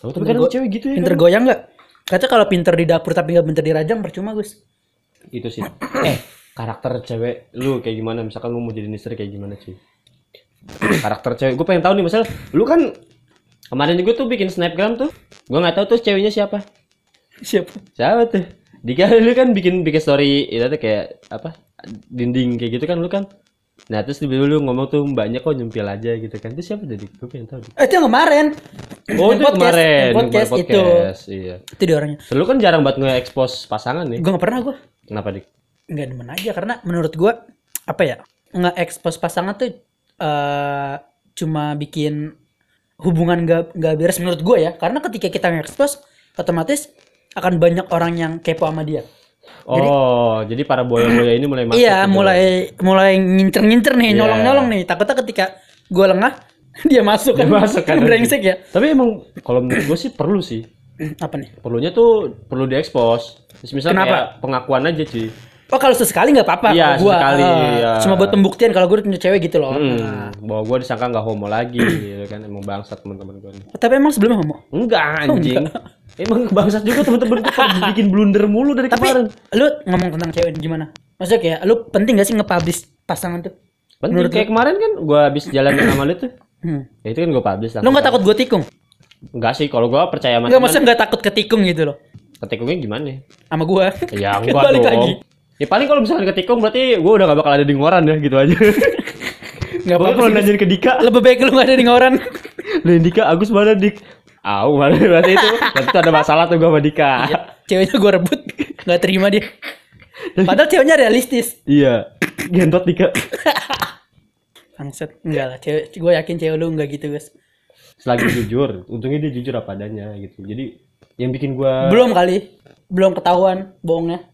oh, tapi go- cewek gitu ya Pinter kan? goyang nggak? Kata kalau pinter di dapur tapi nggak pinter di rajang percuma Gus. itu sih eh karakter cewek lu kayak gimana misalkan lu mau jadi istri kayak gimana cuy karakter cewek gue pengen tahu nih misal lu kan kemarin juga tuh bikin snapgram tuh gue nggak tahu tuh ceweknya siapa Siapa? siapa tuh Dika lu kan bikin bikin story itu tuh kayak apa dinding kayak gitu kan lu kan nah terus tiba-tiba lu ngomong tuh mbaknya kok nyempil aja gitu kan itu siapa jadi gue pengen tahu Eh, itu yang kemarin. Oh itu podcast, kemarin, yang yang podcast, itu. podcast, Iya. Itu dia orangnya. Lu kan jarang banget nge-expose pasangan nih. Gue nggak pernah gue. Kenapa dik? nggak demen aja karena menurut gua apa ya nge-expose pasangan tuh eh cuma bikin hubungan gak, gak beres menurut gua ya karena ketika kita nge-expose otomatis akan banyak orang yang kepo sama dia Oh, jadi para boya-boya ini mulai masuk. iya mulai mulai ngincer-ngincer nih Iya. nyolong-nyolong nih takutnya ketika gua lengah dia masuk kan Dia masuk kan, brengsek ya Tapi emang kalau menurut gue sih perlu sih. apa nih Perlunya tuh perlu diekspos. Terus misal Kenapa? kayak pengakuan aja sih. Oh kalau sesekali nggak apa-apa Iya, gua sesekali, eh, iya. cuma buat pembuktian kalau gua punya cewek gitu loh Nah. Hmm, bahwa gue disangka nggak homo lagi, gitu kan emang bangsat teman-teman gue. tapi emang sebelumnya homo Enggak anjing. Emang bangsat juga teman-teman gue bikin blunder mulu dari Tapi kemarin. lu ngomong tentang cewek gimana? Maksudnya kayak lu penting gak sih nge-publish pasangan tuh? Penting kayak kemarin kan gue habis jalan sama lu tuh. Hmm. Ya itu kan gue publish lah. Lu gak takut gue tikung? Enggak sih, kalau gue percaya sama Enggak, maksudnya gak takut ketikung gitu loh. ketikungnya gimana? Sama gua. Ya Kan enggak dong. lagi. Ya paling kalau misalkan ketikung berarti gue udah gak bakal ada di ngoran ya gitu aja. Gak apa-apa kalau nanyain ke Dika, Lebih baik lu gak ada di ngoran. lu Dika Agus mana Dik? Au, mana berarti itu. Berarti itu ada masalah tuh gue sama Dika. Ceweknya gua rebut. Gak terima dia. Padahal ceweknya realistis. Iya. Gentot Dika. Bangsat. Enggak lah. Cewek, gue yakin cewek lu enggak gitu guys. Selagi jujur, untungnya dia jujur apa adanya gitu. Jadi yang bikin gua Belum kali. Belum ketahuan bohongnya.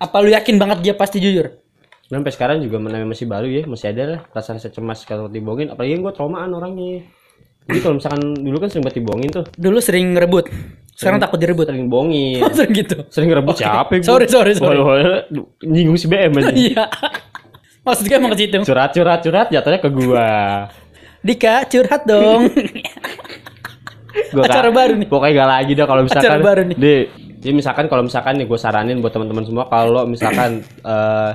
Apa lu yakin banget dia pasti jujur? sampai sekarang juga masih baru ya, masih ada lah rasa-rasa cemas kalau dibohongin. Apalagi gue traumaan orangnya. Jadi kalau misalkan dulu kan sering banget dibohongin tuh, Dulu sering ngerebut. Sekarang takut direbut. sering bohongin. Oh, sering gitu. sering ngerebut siapa ya gua? Sorry, sorry, sorry. Nyinggung si BM aja. Iya. Maksud gue emang ke situ. curhat curhat curhat jatuhnya ke gua Dika curhat dong. gua Acara baru nih. pokoknya gak lagi dah kalau misalkan Acara baru nih. di jadi misalkan kalau misalkan nih gue saranin buat teman-teman semua kalau misalkan eh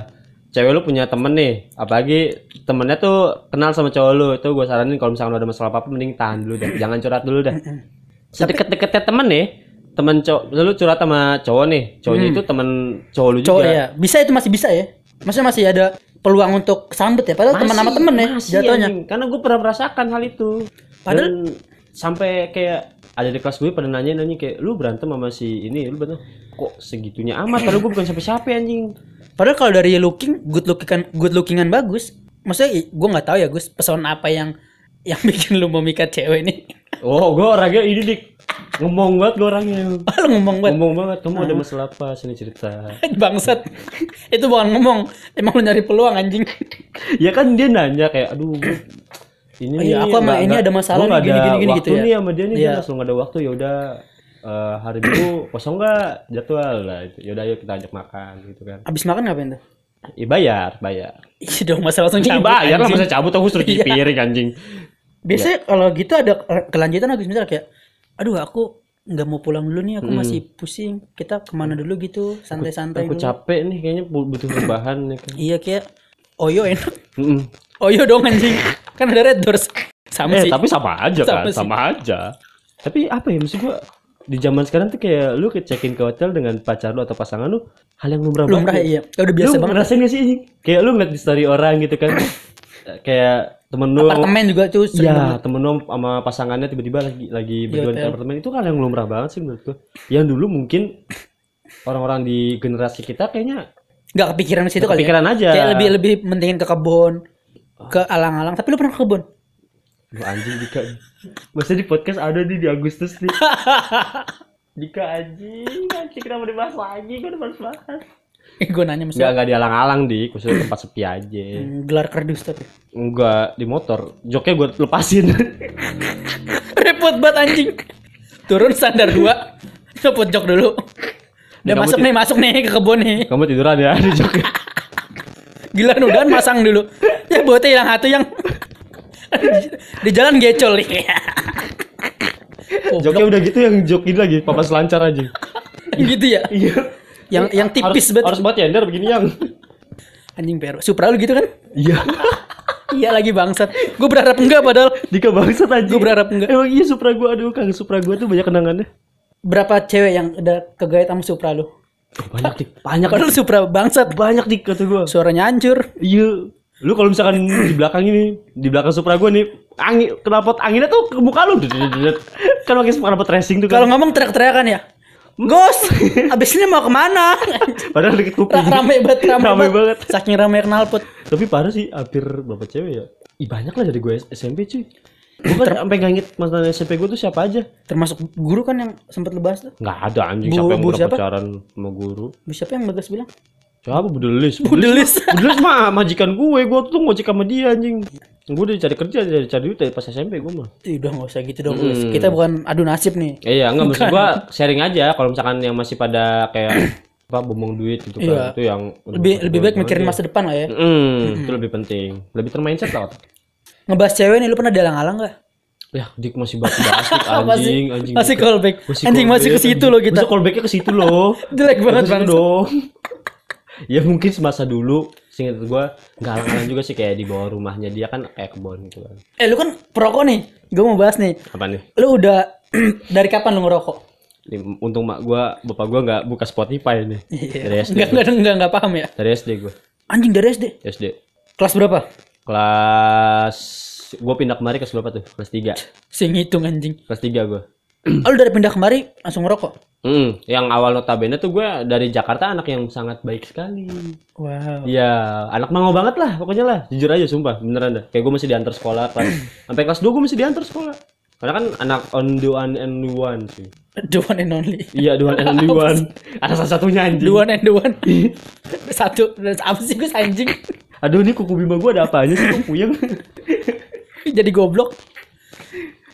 cewek lu punya temen nih apalagi temennya tuh kenal sama cowok lu itu gue saranin kalau misalkan ada masalah apa apa mending tahan dulu dah jangan curhat dulu dah sedekat-dekatnya temen nih temen cowok lu curhat sama cowok nih cowoknya itu temen cowok lu Hmm. Cowok juga ya. Bisa itu masih bisa ya. Maksudnya masih ada peluang untuk sambet ya. Padahal teman sama temen ya masih, jatuhnya. anjing. Karena gue pernah merasakan hal itu. Padahal- Dan sampai kayak ada di kelas gue pada nanya nanya kayak lu berantem sama si ini lu berantem kok segitunya amat padahal gue bukan sampai siapa anjing Padahal kalau dari looking, good lookingan, good lookingan bagus. Maksudnya gue nggak tahu ya Gus, pesona apa yang yang bikin lu memikat cewek ini. Oh, gue orangnya ini dik ngomong banget gue orangnya. Lu ngomong banget. Ngomong banget. Kamu ada masalah apa? Sini cerita. Bangsat. itu bukan ngomong. Emang lu nyari peluang anjing. ya kan dia nanya kayak, aduh, gua ini Oh iya, aku sama ini ada masalah nih, gini, gini, gini gitu ya. nih sama dia nih, Iya. dia langsung nggak ada waktu ya udah eh, hari minggu kosong nggak jadwal lah itu. Ya udah yuk kita ajak makan gitu kan. Abis makan ngapain tuh? Iya bayar, bayar. Iya dong, masa langsung Iya cabut. bayar lah masa cabut aku suruh cuci Iya. piring anjing. Biasanya kalau gitu ada kelanjutan habis misalnya kayak, aduh aku nggak mau pulang dulu nih, aku masih pusing. Kita ke mana dulu gitu, santai-santai Aku dulu. capek nih kayaknya bu- butuh rebahan nih kan. Iya kayak Oyo enak. Mm-mm. Oyo dong anjing. Kan ada Red Doors. Sama Eh sih. tapi sama aja Sama kan, sih. sama aja. Tapi apa ya maksud gua di zaman sekarang tuh kayak lu ke check in ke hotel dengan pacar lu atau pasangan lu hal yang lumrah Lumrah banget. iya. Ya udah biasa lu banget. ngerasain gak sih anjing? Kayak lu ngeliat di story orang gitu kan. kayak temen lu Apartemen juga tuh sering banget. Ya, temen lu sama pasangannya tiba-tiba lagi lagi berdua di apartemen itu hal yang lumrah banget sih menurut gua. Yang dulu mungkin orang-orang di generasi kita kayaknya Nggak kepikiran ke situ kali. ya. kepikiran aja. Kayak lebih lebih mentingin ke kebun, ke alang-alang. Tapi lu pernah ke kebun? Lu anjing Dika. Masa di podcast ada nih di Agustus nih. Dika anjing, anjing kenapa dibahas lagi? Gue udah bahas-bahas. Eh, gue nanya Enggak, misalnya enggak di alang-alang, Dik. Maksudnya tempat sepi aja. gelar kardus tapi. Enggak, di motor. Joknya gue lepasin. Repot banget anjing. Turun standar 2. Cepet jok dulu. Udah kamu masuk nih, masuk nih ke kebun nih. Kamu tiduran ya di joknya. Gila udahan masang dulu. Ya botnya hilang satu yang di jalan gecol nih. Joknya udah gitu yang jok ini lagi, papas lancar aja. gitu ya. Iya. Yang yang tipis harus, banget. Harus buat nyender begini yang. Anjing peru. Supra lu gitu kan? Iya. Iya lagi bangsat. Gue berharap enggak padahal. Dika bangsat aja. Gue berharap enggak. Emang iya Supra gua aduh Kang Supra gua tuh banyak kenangannya. Berapa cewek yang udah kegait sama Supra lu? Banyak dik, banyak Padahal Supra bangsat. banyak dik kata gua. Suaranya hancur. Iya. Lu kalau misalkan di belakang ini, di belakang Supra gua nih, angin knalpot anginnya tuh ke muka lu. Kan pakai knalpot racing tuh Kalau kan. ngomong teriak-teriakan ya. Gos, abis ini mau ke mana? Padahal deket kuping. Ra- rame banget, rame, Rame banget. Saking rame knalpot. Tapi parah sih, hampir berapa cewek ya? Ih banyak lah dari gue SMP cuy. Gue kan sampai gak inget mantan SMP gue tuh siapa aja. Termasuk guru kan yang sempat lu bahas tuh. Nggak ada anjing Bu- siapa yang bu udah siapa? pacaran sama guru. Bu, Siapa yang bagas bilang? Siapa Budelis? Budelis. Budelis mah majikan gue, gue tuh ngojek sama dia anjing. Gue udah cari kerja, cari, cari duit dari pas SMP gue mah. Ih, udah nggak usah gitu dong. Gus. Kita bukan adu nasib nih. Iya, enggak maksud gua sharing aja kalau misalkan yang masih pada kayak apa bumbung duit gitu kan. Iya. Itu yang Lebih lebih baik mikirin masa depan lah ya. Hmm, itu lebih penting. Lebih termindset lah. otak. Ngebahas cewek nih lu pernah dalang-alang gak? Ya, dik masih bahas bahas dik, anjing, anjing. Masih callback. Anjing masih ke situ anjing. loh kita. Masih callbacknya ke situ loh. Jelek banget bang. dong. Ya mungkin semasa dulu seingat gua nggak alang juga sih kayak di bawah rumahnya dia kan kayak kebon gitu kan. Eh lu kan perokok nih. Gue mau bahas nih. Apa nih? Lu udah dari kapan lu ngerokok? Ini, untung mak gua, bapak gua nggak buka Spotify nih. Dari SD. Enggak, enggak, enggak, enggak paham ya. Dari SD gua. Anjing dari SD. SD. Kelas berapa? Kelas gua pindah kemari kelas berapa tuh? Kelas 3. Sing hitung anjing. Kelas 3 gua. Oh, lu dari pindah kemari langsung ngerokok? Hmm, yang awal notabene tuh gue dari Jakarta anak yang sangat baik sekali. Wow. Iya, anak mango banget lah pokoknya lah. Jujur aja sumpah, beneran dah. Kayak gue masih diantar sekolah kelas sampai kelas 2 gue masih diantar sekolah. Karena kan anak on the one and the one sih. The one and only. Iya, the one and only one. Ada salah satunya anjing. The one and the one. Satu. Apa sih gue anjing? Aduh, ini kuku bima gue ada apanya sih? Kok puyeng? Jadi goblok.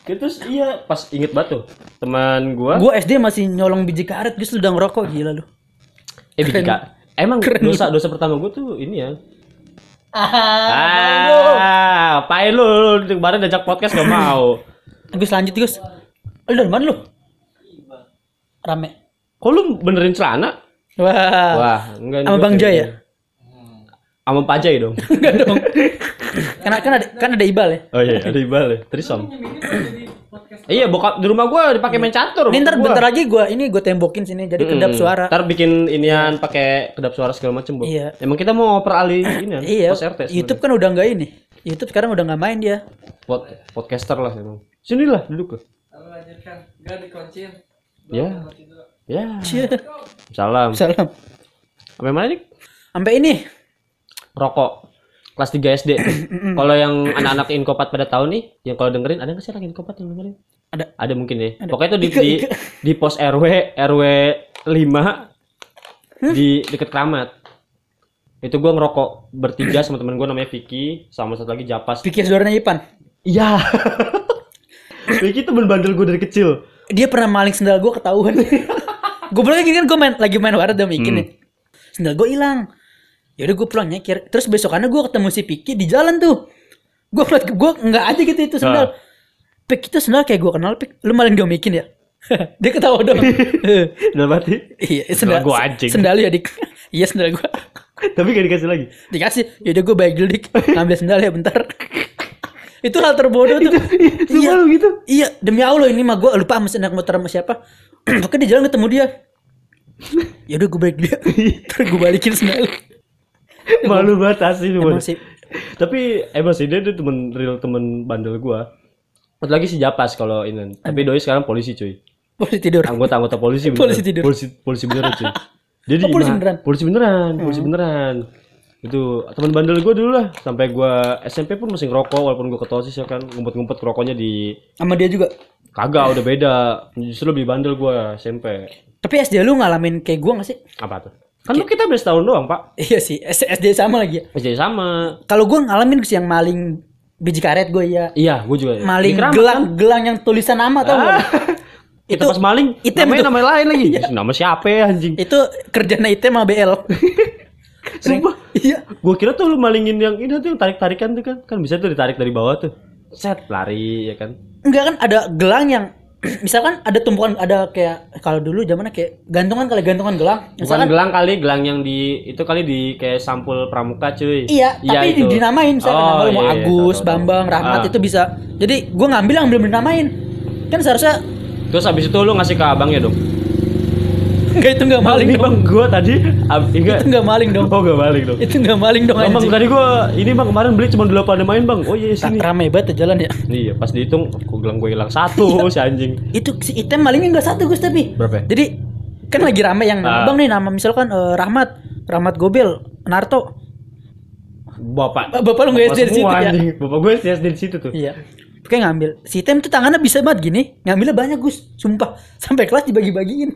Ya, Terus iya, pas inget tuh. Teman gue, Gue SD masih nyolong biji karet, gue udah ngerokok gila lu. eh Bika, emang Keren. dosa dosa pertama gue tuh ini ya. Ah, Ah, apain lu? Lu kemarin diajak podcast gak mau. Gus lanjut Gus. Lu dari mana lu? Rame. Kok lu benerin celana? Wah. Wah, enggak. Sama gua Bang Jai kayak- ya? Sama Pak Jai dong. Enggak dong. Karena kan ada kan ada Ibal ya. Oh iya, ada Ibal ya. Trisom. Iya, bokap di rumah gua dipakai main catur. Ini ntar bentar lagi gua ini gua tembokin sini jadi kedap suara. Ntar bikin inian pakai kedap suara segala macem, Bu. Iya. Emang kita mau peralih ini kan? Iya. Pos RT sebenarnya. YouTube kan udah enggak ini. YouTube sekarang udah nggak main dia. Pod- podcaster lah emang. Sinilah duduk. ke. lanjutkan gak Ya. Ya. Cie. Salam. Salam. Sampai mana nih? Sampai ini. Rokok. Kelas 3 SD. kalau yang anak-anak Inkopat pada tahu nih, yang kalau dengerin ada nggak sih anak Inkopat yang dengerin? Ada. Ada mungkin ya. Ada. Pokoknya itu di, di, di pos RW RW 5 di deket Kramat. Itu gua ngerokok bertiga sama temen gua namanya Vicky sama satu lagi Japas. Pikir saudaranya Ipan. Iya. Vicky temen bandel gua dari kecil. Dia pernah maling sendal gue ketahuan. gue bilang gini kan gue main lagi main waret udah bikin nih. Sendal gue hilang. Yaudah gue pulang nyekir. Terus besokannya gue ketemu si Piki di jalan tuh. Gue ngeliat gue nggak aja gitu itu sendal. Pik itu sendal kayak gue kenal Pik. Lu maling domikin ya? Dia ketawa dong. Udah mati. iya sendal. Gua anjing. Sendal ya dik. iya sendal gue. Tapi gak dikasih lagi. Dikasih. Yaudah gue bagel dik. Ngambil sendal ya bentar. itu hal terbodoh tuh. Sumpah lu gitu. Iya, demi Allah ini mah gue lupa sama naik motor sama siapa. Oke di jalan ketemu dia. Ya udah gue balik dia. Terus gue balikin sendal. Malu banget asli. Emang sih. Tapi emang sih dia, dia temen real temen bandel gua. Satu lagi si Japas kalau ini. Tapi doi sekarang polisi cuy. Boleh tidur. Anggota-anggota polisi beneran. Polisi tidur. Polisi polisi beneran cuy. Jadi Oh, polisi beneran? Hmm. Polisi beneran, polisi beneran. Itu teman bandel gua dulu lah. Sampai gua SMP pun masih ngerokok walaupun gua ketosis ya kan ngumpet-ngumpet rokoknya di Sama dia juga. kagak udah beda. Justru lebih bandel gua SMP. Tapi SD lu ngalamin kayak gue gak sih? Apa tuh? Kan lu kita beda setahun doang, Pak. Iya sih, S- SD sama lagi ya. Jadi sama. Kalau gue ngalamin sih yang maling biji karet gue ya. Iya, gua juga. Maling Di Keramat, gelang kan? gelang yang tulisan nama tau gak? Kita pas maling, item namanya tuh. nama lain lagi. Nama siapa ya anjing? Itu kerjaan item sama BL. Sumpah. Iya. Gua kira tuh lu malingin yang ini tuh yang tarik-tarikan tuh kan. Kan bisa tuh ditarik dari bawah tuh. Set, lari ya kan. Enggak kan ada gelang yang misalkan ada tumpukan ada kayak kalau dulu zamannya kayak gantungan kali gantungan gelang. Bukan Misalkan gelang kali, gelang yang di itu kali di kayak sampul pramuka cuy. Iya, tapi itu. dinamain misalkan Oh, nama lu mau iya, iya, Agus, tahu, tahu, Bambang, tahu. Rahmat Ah. itu bisa. Jadi gua ngambil yang belum dinamain. Kan seharusnya Terus abis itu lu ngasih ke abangnya dong. Enggak itu enggak maling ini dong. bang gua tadi enggak. Itu enggak maling dong. Oh, enggak maling dong. Itu enggak maling dong Bang, tadi gua ini bang kemarin beli cuma delapan main bang. Oh iya sini. Rame banget jalan ya. Iya, pas dihitung, gua bilang gua hilang satu si anjing. Itu si item malingnya enggak satu Gus tapi. Berapa? ya? Jadi kan lagi rame yang Ah. Bang nih nama misalkan eh, Rahmat, Rahmat Gobel, Narto. Bapak. Ba- Bapak lu nggak Bapak SD di situ ya? anjing. Bapak gue SD di situ tuh. Iya. Kayak ngambil. Si item tuh tangannya bisa banget gini. Ngambilnya banyak Gus. Sumpah. Sampai kelas dibagi-bagiin.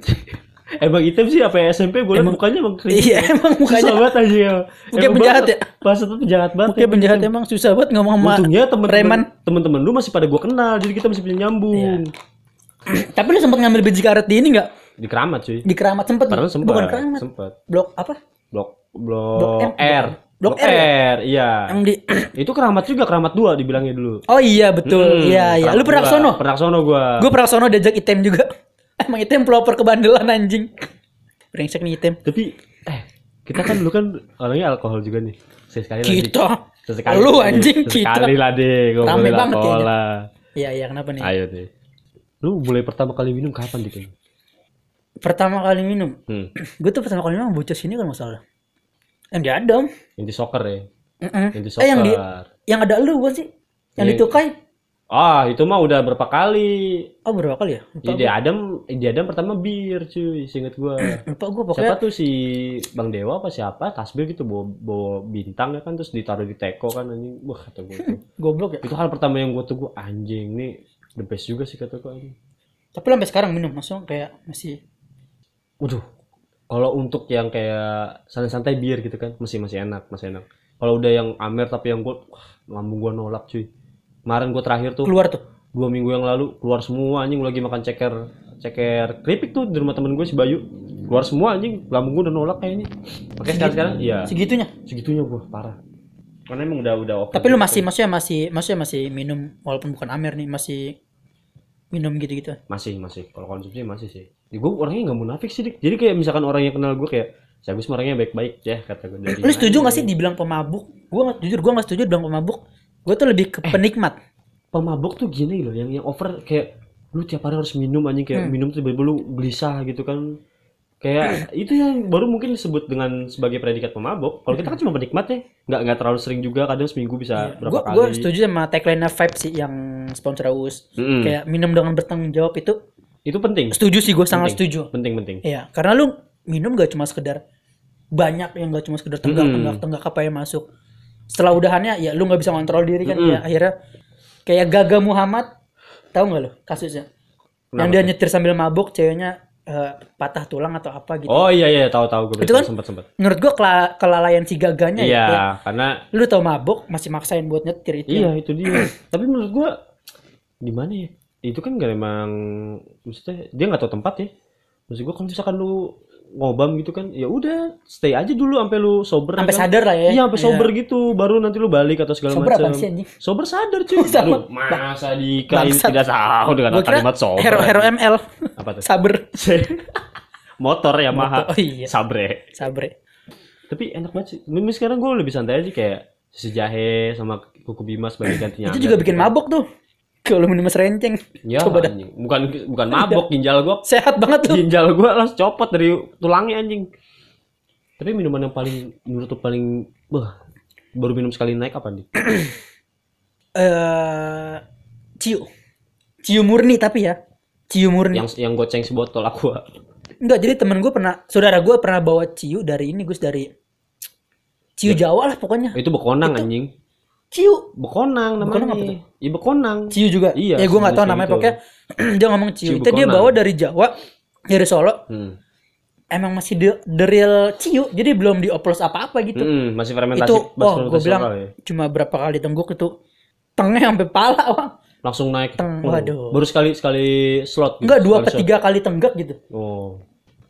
Emang item sih apa ya, SMP gue liat mukanya emang keren. Iya, emang mukanya- Susah banget aja ya. Mukanya Emang penjahat ya? Pas itu penjahat banget. Oke penjahat emang susah banget ngomong sama Untungnya temen-temen temen-temen lu masih pada gua kenal, jadi kita masih bisa nyambung. Tapi lu sempat ngambil biji karet di ini enggak? Di keramat cuy. Di keramat sempet sempat. Bukan keramat. Sempat. Blok apa? Blok Blok blok, M, R. Blok R ya? iya. Yang di Itu keramat juga, keramat dua dibilangnya dulu. Oh iya betul. Hmm, Iya iya. Lu pernah sono? Pernah sono gua. Gue pernah sono diajak item juga. Emang item pelopor kebandelan anjing. Brengsek nih item. Tapi eh kita kan dulu kan orangnya alkohol juga nih. Sekali lagi. Kita. Sesekali Lu lagi. anjing kita. Sekali lah deh ngomongin alkohol lah. Iya iya kenapa nih? Ayo deh. Lu mulai pertama kali minum kapan dik? Pertama kali minum. Hmm. Gue tuh pertama kali minum bocah sini kan masalah. Yang di Adam. Yang di soccer ya. Mm-mm. Yang di Eh yang di soccer. yang ada lu bukan sih? Yang Iya. ditukai. Ah, itu mah udah berapa kali. Oh berapa kali ya? Lupa Ide Adam, ide Adam pertama bir, cuy, seinget gua. Lupa gue pokoknya Siapa tuh si Bang Dewa apa siapa? Tasbih gitu bawa, bawa bintang ya kan terus ditaruh di teko kan anjing. Wah, kata gua tuh. goblok ya. itu hal pertama yang gua tuh gua anjing nih the best juga sih kata gua anjing. Tapi sampai sekarang minum langsung kayak masih Waduh. Kalau untuk yang kayak santai-santai bir gitu kan masih masih enak, masih enak. Kalau udah yang amer tapi yang gua wah, lambung gua nolak cuy. Kemarin gua terakhir tuh keluar tuh. dua minggu yang lalu keluar semua anjing lagi makan ceker ceker keripik tuh di rumah temen gue si Bayu. Keluar semua anjing lambung gue udah nolak kayaknya. Makanya sekarang sekarang? Iya. Segitunya. segitunya gue parah. Karena emang udah udah oke Tapi lu masih maksudnya masih maksudnya masih minum walaupun bukan amer nih masih minum gitu-gitu. masih masih. Kalau konsumsi masih sih. Ya, gue orangnya nggak munafik sih dik. Jadi kayak misalkan orang yang kenal gue kayak saya orangnya baik-baik? Ya kata gue dari Lu setuju gak sih dibilang pemabuk? Gua nggak jujur gua gak setuju dibilang pemabuk. Gua tuh lebih ke penikmat. pemabuk tuh gini loh yang yang over kayak lu tiap hari harus minum anjing kayak Hmm. minum tuh tiba-tiba lu gelisah gitu kan kayak itu yang baru mungkin disebut dengan sebagai predikat pemabuk kalau kita kan cuma penikmat ya nggak nggak terlalu sering juga kadang seminggu bisa berapa Gua kali gua setuju sama tagline Vibe sih yang sponsor Aus. Mm-mm. Kayak minum dengan bertanggung jawab itu itu penting setuju sih gua sangat Penting. setuju. penting penting Iya, karena lu minum gak cuma sekedar banyak yang gak cuma sekedar tenggak tenggak tenggak apa yang masuk. Setelah udahannya ya lu nggak bisa kontrol diri kan ya akhirnya kayak Gaga Muhammad tahu nggak lo kasusnya? yang dia nyetir sambil mabuk, ceweknya eh, patah tulang atau apa gitu. Oh iya iya tahu tahu gue Itu kan sempat sempat. Menurut gua kela- kelalaian si gaganya Iya, ya. karena Lu tau mabuk masih maksain buat nyetir itu. iya itu dia. Tapi menurut gua gimana ya? Itu kan gak emang maksudnya dia nggak tahu tempat ya. Maksud gua kalau misalkan lu ngobam gitu kan, ya udah stay aja dulu sampai lu sober. Sampai kan? sadar lah ya. Iya, sampai sober gitu, baru nanti lu balik atau segala Sober macam. apaan sih, anjing? Sober sadar cuy. Aduh, masa Dika ini Bangsat. tidak tahu dengan Gua kalimat sober. Hero Hero ML. Apa tuh? Saber. Motor Yamaha. Oh iya. Sabre. Sabre. Tapi enak banget sih. Mimi sekarang gue lebih santai aja kayak susu jahe sama kuku bima sebagai gantinya. Itu juga bikin mabok tuh. Kalau minum es renceng. Ya, Coba dah. anjing. Bukan bukan mabok ginjal gua Sehat banget tuh. ginjal gua langsung copot dari tulangnya anjing. Tapi minuman yang paling menurut lu paling wah baru minum sekali naik apa nih? Eh ciu. Ciu murni tapi ya. Ciu murni. Yang yang goceng sebotol aqua. Enggak, jadi temen gue pernah, saudara gue pernah bawa ciu dari ini, Gus dari ciu Jawa lah pokoknya. Itu bekonang anjing. Ciu, Bekonang namanya. Bekonang apa tuh? Iya bekonang. ciu juga. Iya, Ya gue nggak tahu sejenis namanya gitu. pokoknya. dia ngomong ciu. Ciu itu dia bawa dari Jawa, dari Solo. Hmm. Emang masih the, the real ciu, jadi belum dioplos apa-apa gitu. Hmm, masih fermentasi. itu, oh gue bilang ya. cuma berapa kali tengguk itu tengah sampai pala, wah. langsung naik. Teng- Oh, waduh. Baru sekali sekali slot. gitu, Enggak dua atau shot. tiga kali tenggak gitu. Oh.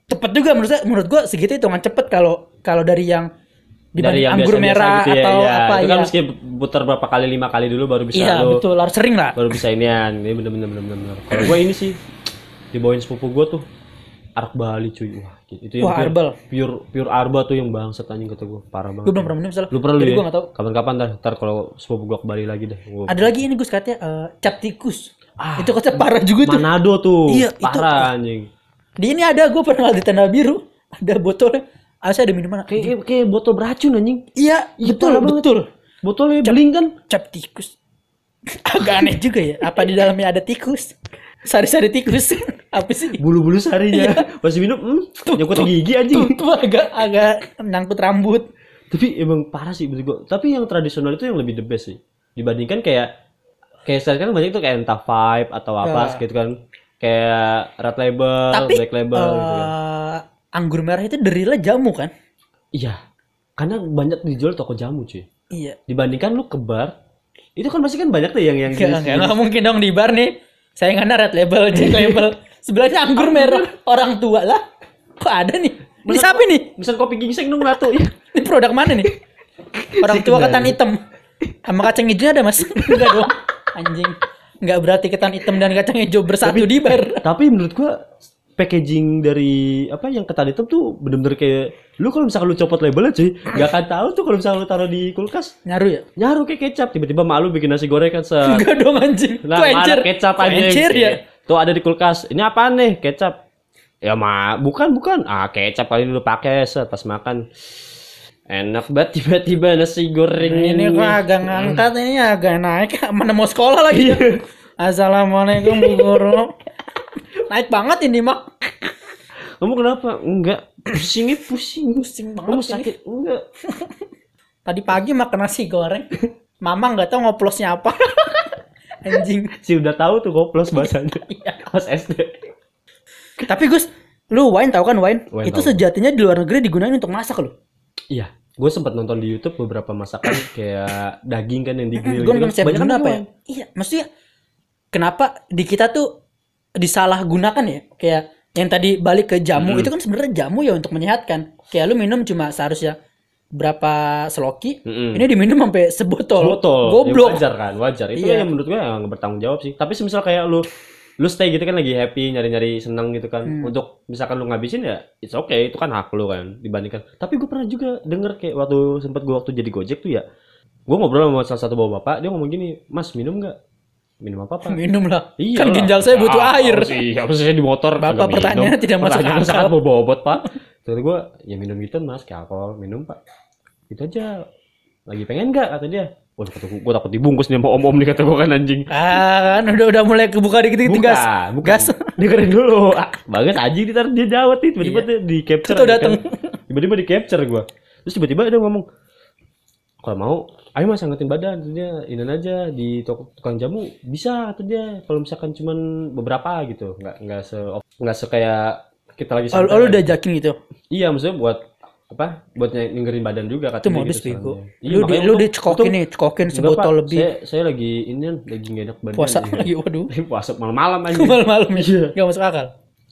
Cepet juga menurut saya, menurut gue segitu hitungan cepet kalau kalau dari yang Dari yang anggur biasa-biasa merah gitu ya, atau iya. apa Itu kan ya. mesti putar berapa kali lima kali dulu baru bisa Iya lu betul, harus sering lah. baru bisa inian. Ini bener bener bener bener. bener. Kalau gua ini sih dibawain sepupu gua tuh arak Bali cuy. Wah, itu yang Wah, pure, arbal. pure pure arba tuh yang bangsat anjing kata gua. Parah banget. Gue belum pernah minum salah. Lu pernah lu ya? gue. Kapan-kapan dah, ntar kalau sepupu gua ke Bali lagi dah. Gua- Ada lagi ini Gus katanya eh, cap tikus. itu katanya parah juga tuh. Manado tuh. Iya, itu- parah anjing. Di ini ada gue pernah di tenda biru ada botolnya. Asal ada minuman. Kayak kayak botol beracun anjing. Iya, betul parah banget. betul. Botolnya beling kan? Cap tikus. Agak aneh juga ya. Apa di dalamnya ada tikus? Sari-sari tikus. Apa sih? Bulu-bulu sarinya. Pas minum, hmm, nyangkut di gigi anjing. Tuh, tuh agak agak nyangkut rambut. tapi emang parah sih menurut gua tapi yang tradisional itu yang lebih the best sih dibandingkan kayak kayak sekarang kan banyak tuh kayak entah vibe atau apa Ya. gitu kan kayak red label Tapi black label gitu kan. Anggur merah itu derilnya jamu kan? iya karena banyak dijual toko jamu cuy Iya. dibandingkan lu ke bar itu kan pasti kan banyak tuh yang yang enggak, enggak mungkin dong di bar nih. Saya red label, jack label. Sebelahnya anggur merah. Orang tua lah. Kok ada nih? Ini siapa nih? misal kopi gingseng dong satu ya Ini produk mana nih? Orang tua ketan hitam. Sama kacang hijau ada mas? Enggak dong. Anjing. Enggak berarti ketan hitam dan kacang hijau bersatu di bar. tapi menurut gua packaging dari apa yang ketan hitam tuh bener-bener kayak lu kalau misalkan lu copot labelnya cuy nggak akan tahu tuh kalau misalkan lu taruh di kulkas Nyaru ya? nyaru kayak kecap tiba-tiba malu bikin nasi goreng kan se Enggak dong anjing. nah encer? kecap aja encer ya? tuh ada di kulkas ini apa nih kecap ya ma bukan bukan ah kecap kali dulu pakai set pas makan enak banget tiba-tiba nasi goreng Ini kok agak ngangkat ini agak naik. Mana mau sekolah lagi? Iya. Assalamualaikum Bu Guru. Naik banget ini mah. kamu kenapa enggak pusingnya pusing Pusing banget kamu ini. sakit enggak Tadi pagi makan nasi goreng. Mama nggak tahu ngoplosnya apa. Anjing. sih udah tahu tuh koplos bahasanya Iya. pas SD Tapi Gus, lu wine tahu kan wine? Wine itu tahu. sejatinya di luar negeri digunakan untuk masak loh. iya gue sempat nonton di YouTube beberapa masakan kayak daging kan yang di grill Gue gitu siapa Banyak guna kan apa ya? Iya, maksudnya kenapa di kita tuh disalahgunakan ya? Kayak yang tadi balik ke jamu itu kan sebenarnya jamu ya untuk menyehatkan. Kayak lu minum cuma seharusnya berapa seloki, Mm-mm. ini diminum sampai sebotol. Botol. Goblok. Ya, wajar kan, wajar. Itu Iya. yang menurut gue yang bertanggung jawab sih. Tapi semisal kayak lu lu stay gitu kan lagi happy, nyari-nyari senang gitu kan. Hmm. Untuk misalkan lu ngabisin ya it's okay, itu kan hak lu kan dibandingkan. Tapi gue pernah juga denger kayak waktu sempat gue waktu jadi Gojek tuh ya. Gue ngobrol sama salah satu bapak-bapak, dia ngomong gini, "Mas, minum nggak?" Minum apa, Pak? Minum lah. Iya kan ginjal saya butuh Ah, air. sih? Apa sih di motor? Bapak pertanyaannya tidak masuk Pertanyaan akal. sangat bobot, Pak. Terus gue, ya minum gitu mas, kayak alkohol, minum pak. Itu aja. Lagi pengen nggak? Kata dia. Waduh, kata gue, gue takut dibungkus nih sama om-om nih kata gue kan anjing. Ah, kan udah udah mulai kebuka dikit-dikit gas. bukan. Gas. Dengerin dulu. Ah, bagus anjing ntar dia jawab nih, tiba-tiba Iya. dia di capture. Tuh dateng. Tiba-tiba di capture gue. Terus tiba-tiba dia ngomong, kalau mau ayo mas angkatin badan tuh dia ini aja di toko tukang jamu bisa tuh dia kalau misalkan cuman beberapa gitu nggak nggak se nggak se kayak kita lagi Oh, santai. lu udah ajakin gitu. iya maksudnya buat apa buat ny- ninggerin badan juga Itu katanya modus gitu bego. Iya, Lu di, lu dicekokin nih, cekokin sebotol lebih. saya saya lagi ini lagi gak enak badan Puasa lagi, waduh. puasa malam-malam aja Malam-malam ya. Iya. Gak masuk akal.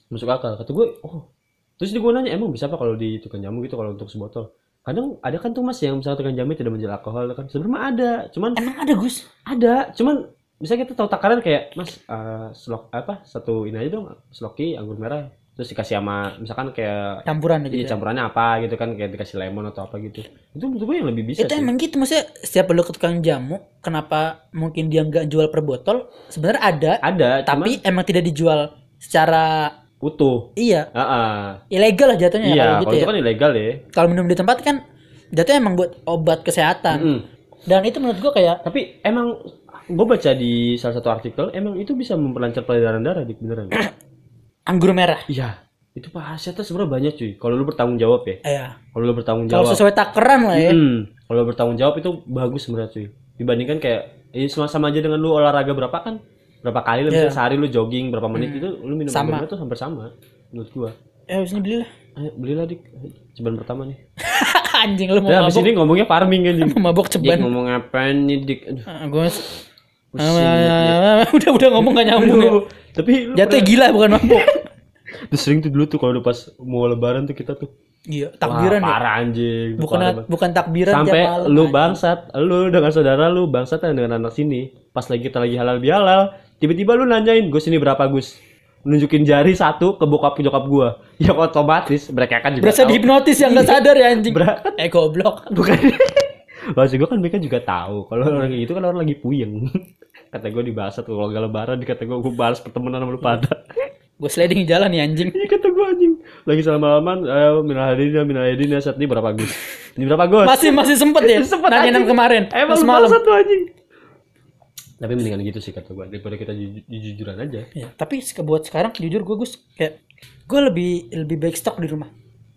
masuk akal kata gue oh terus dia gue nanya emang bisa apa kalau di tukang jamu gitu kalau untuk sebotol kadang ada kan tuh mas yang misalnya tukang jamu tidak menjual alkohol kan sebenarnya ada cuman Emang ada Gus? ada cuman misalnya kita tahu takaran kayak mas eh, slok apa satu ini aja dong sloki anggur merah terus dikasih sama misalkan kayak Campuran aja. iya ya. campurannya apa gitu kan kayak dikasih lemon atau apa gitu itu menurut gue yang lebih bisa Itu sih. emang gitu maksudnya setiap lu ke tukang jamu, kenapa mungkin dia nggak jual per botol? Sebenarnya ada, ada tapi emang tidak dijual secara cuman utuh iya Ah, ah. ilegal lah jatuhnya ya iya kalau kalau gitu itu ya. kan ilegal ya Kalau minum di tempat kan jatuhnya emang buat obat kesehatan. Mm. Dan itu menurut gua kayak Tapi emang gue baca di salah satu artikel emang itu bisa memperlancar peredaran darah dik beneran. anggur merah. Iya. Itu khasiatnya sebenarnya banyak cuy. Kalau lu bertanggung jawab ya. Iya. Kalau lu bertanggung Kalau jawab. sesuai takaran lah ya. Hmm, kalau bertanggung jawab itu bagus sebenarnya cuy. Dibandingkan kayak ini sama sama aja dengan lu olahraga berapa kan? Berapa kali lu misalnya sehari lu jogging berapa menit itu lu minum Sama. tuh hampir sama menurut gua. Eh habis ini belilah. Ayo belilah dik. Ceban pertama nih. Anjing lu mau Nah, habis mabok. ini ngomongnya farming kan dik. Mau mabok Dik ceban. ngomong apa nih dik? Aduh. Ah, gua pusing. udah udah ngomong gak nyambung ya. Tapi lu Jatuhnya gila bukan mabok. Terus sering tuh dulu tuh kalau udah pas mau lebaran tuh kita tuh Iya, takbiran Wah, ya. parah anjing. Bukan Parah bukan takbiran sampai malam, lu anjing. bangsat, lu dengan saudara lu bangsat dengan anak sini. Pas lagi kita lagi halal bihalal, tiba-tiba lu nanyain, "Gus ini berapa, Gus?" Nunjukin jari satu ke bokap nyokap gua. Ya otomatis mereka kan juga Berasa tahu. dihipnotis yang gak sadar ya anjing. Bra- Eh goblok. Bukan. Maksud gua kan mereka juga tahu kalau orang kayak gitu kan orang lagi puyeng. Kata gua dibahas tuh kalau gak lebaran dikata gua gua balas pertemanan sama lu pada. Gue sliding di jalan nih anjing. Iya kata gua anjing. Lagi salaman, ayo minal hadirin minal hadirin saat ini berapa Gus? Ini berapa Gus? Masih masih sempet ya. Sempet Nanya kemarin. Emang malam. tuh anjing. Tapi mendingan gitu sih kata gua daripada kita ju- jujuran aja. Ya, tapi buat sekarang jujur gue Gus kayak gue lebih lebih baik stok di rumah.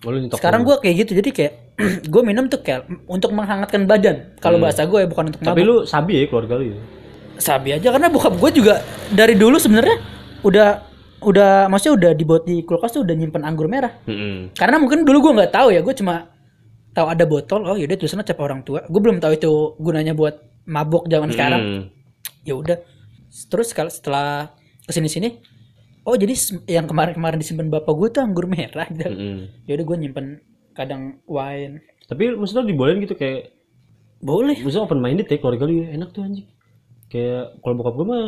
Oh, Sekarang gue kayak gitu jadi kayak gue minum tuh kayak untuk menghangatkan badan. Kalau bahasa gue ya bukan untuk Hmm. Tapi mabuk. lu sabi ya keluarga lu ya. Sabi aja karena bokap gue juga dari dulu sebenarnya udah udah maksudnya udah dibuat di kulkas tuh udah nyimpen anggur merah. Heeh. Karena mungkin dulu gue nggak tahu ya, gue cuma tahu ada botol. Oh yaudah tulisannya cap orang tua. Gue belum tahu itu gunanya buat mabok zaman sekarang. Hmm. Ya udah. Terus kalau setelah ke sini sini, oh jadi yang kemarin-kemarin disimpan bapak gue tuh anggur merah. Gitu. Heeh. Ya udah gue nyimpen kadang wine. Tapi maksudnya dibolehin gitu kayak Boleh. maksudnya open minded ya keluarga lu ya enak tuh anjing. Kayak kalau bokap gua mah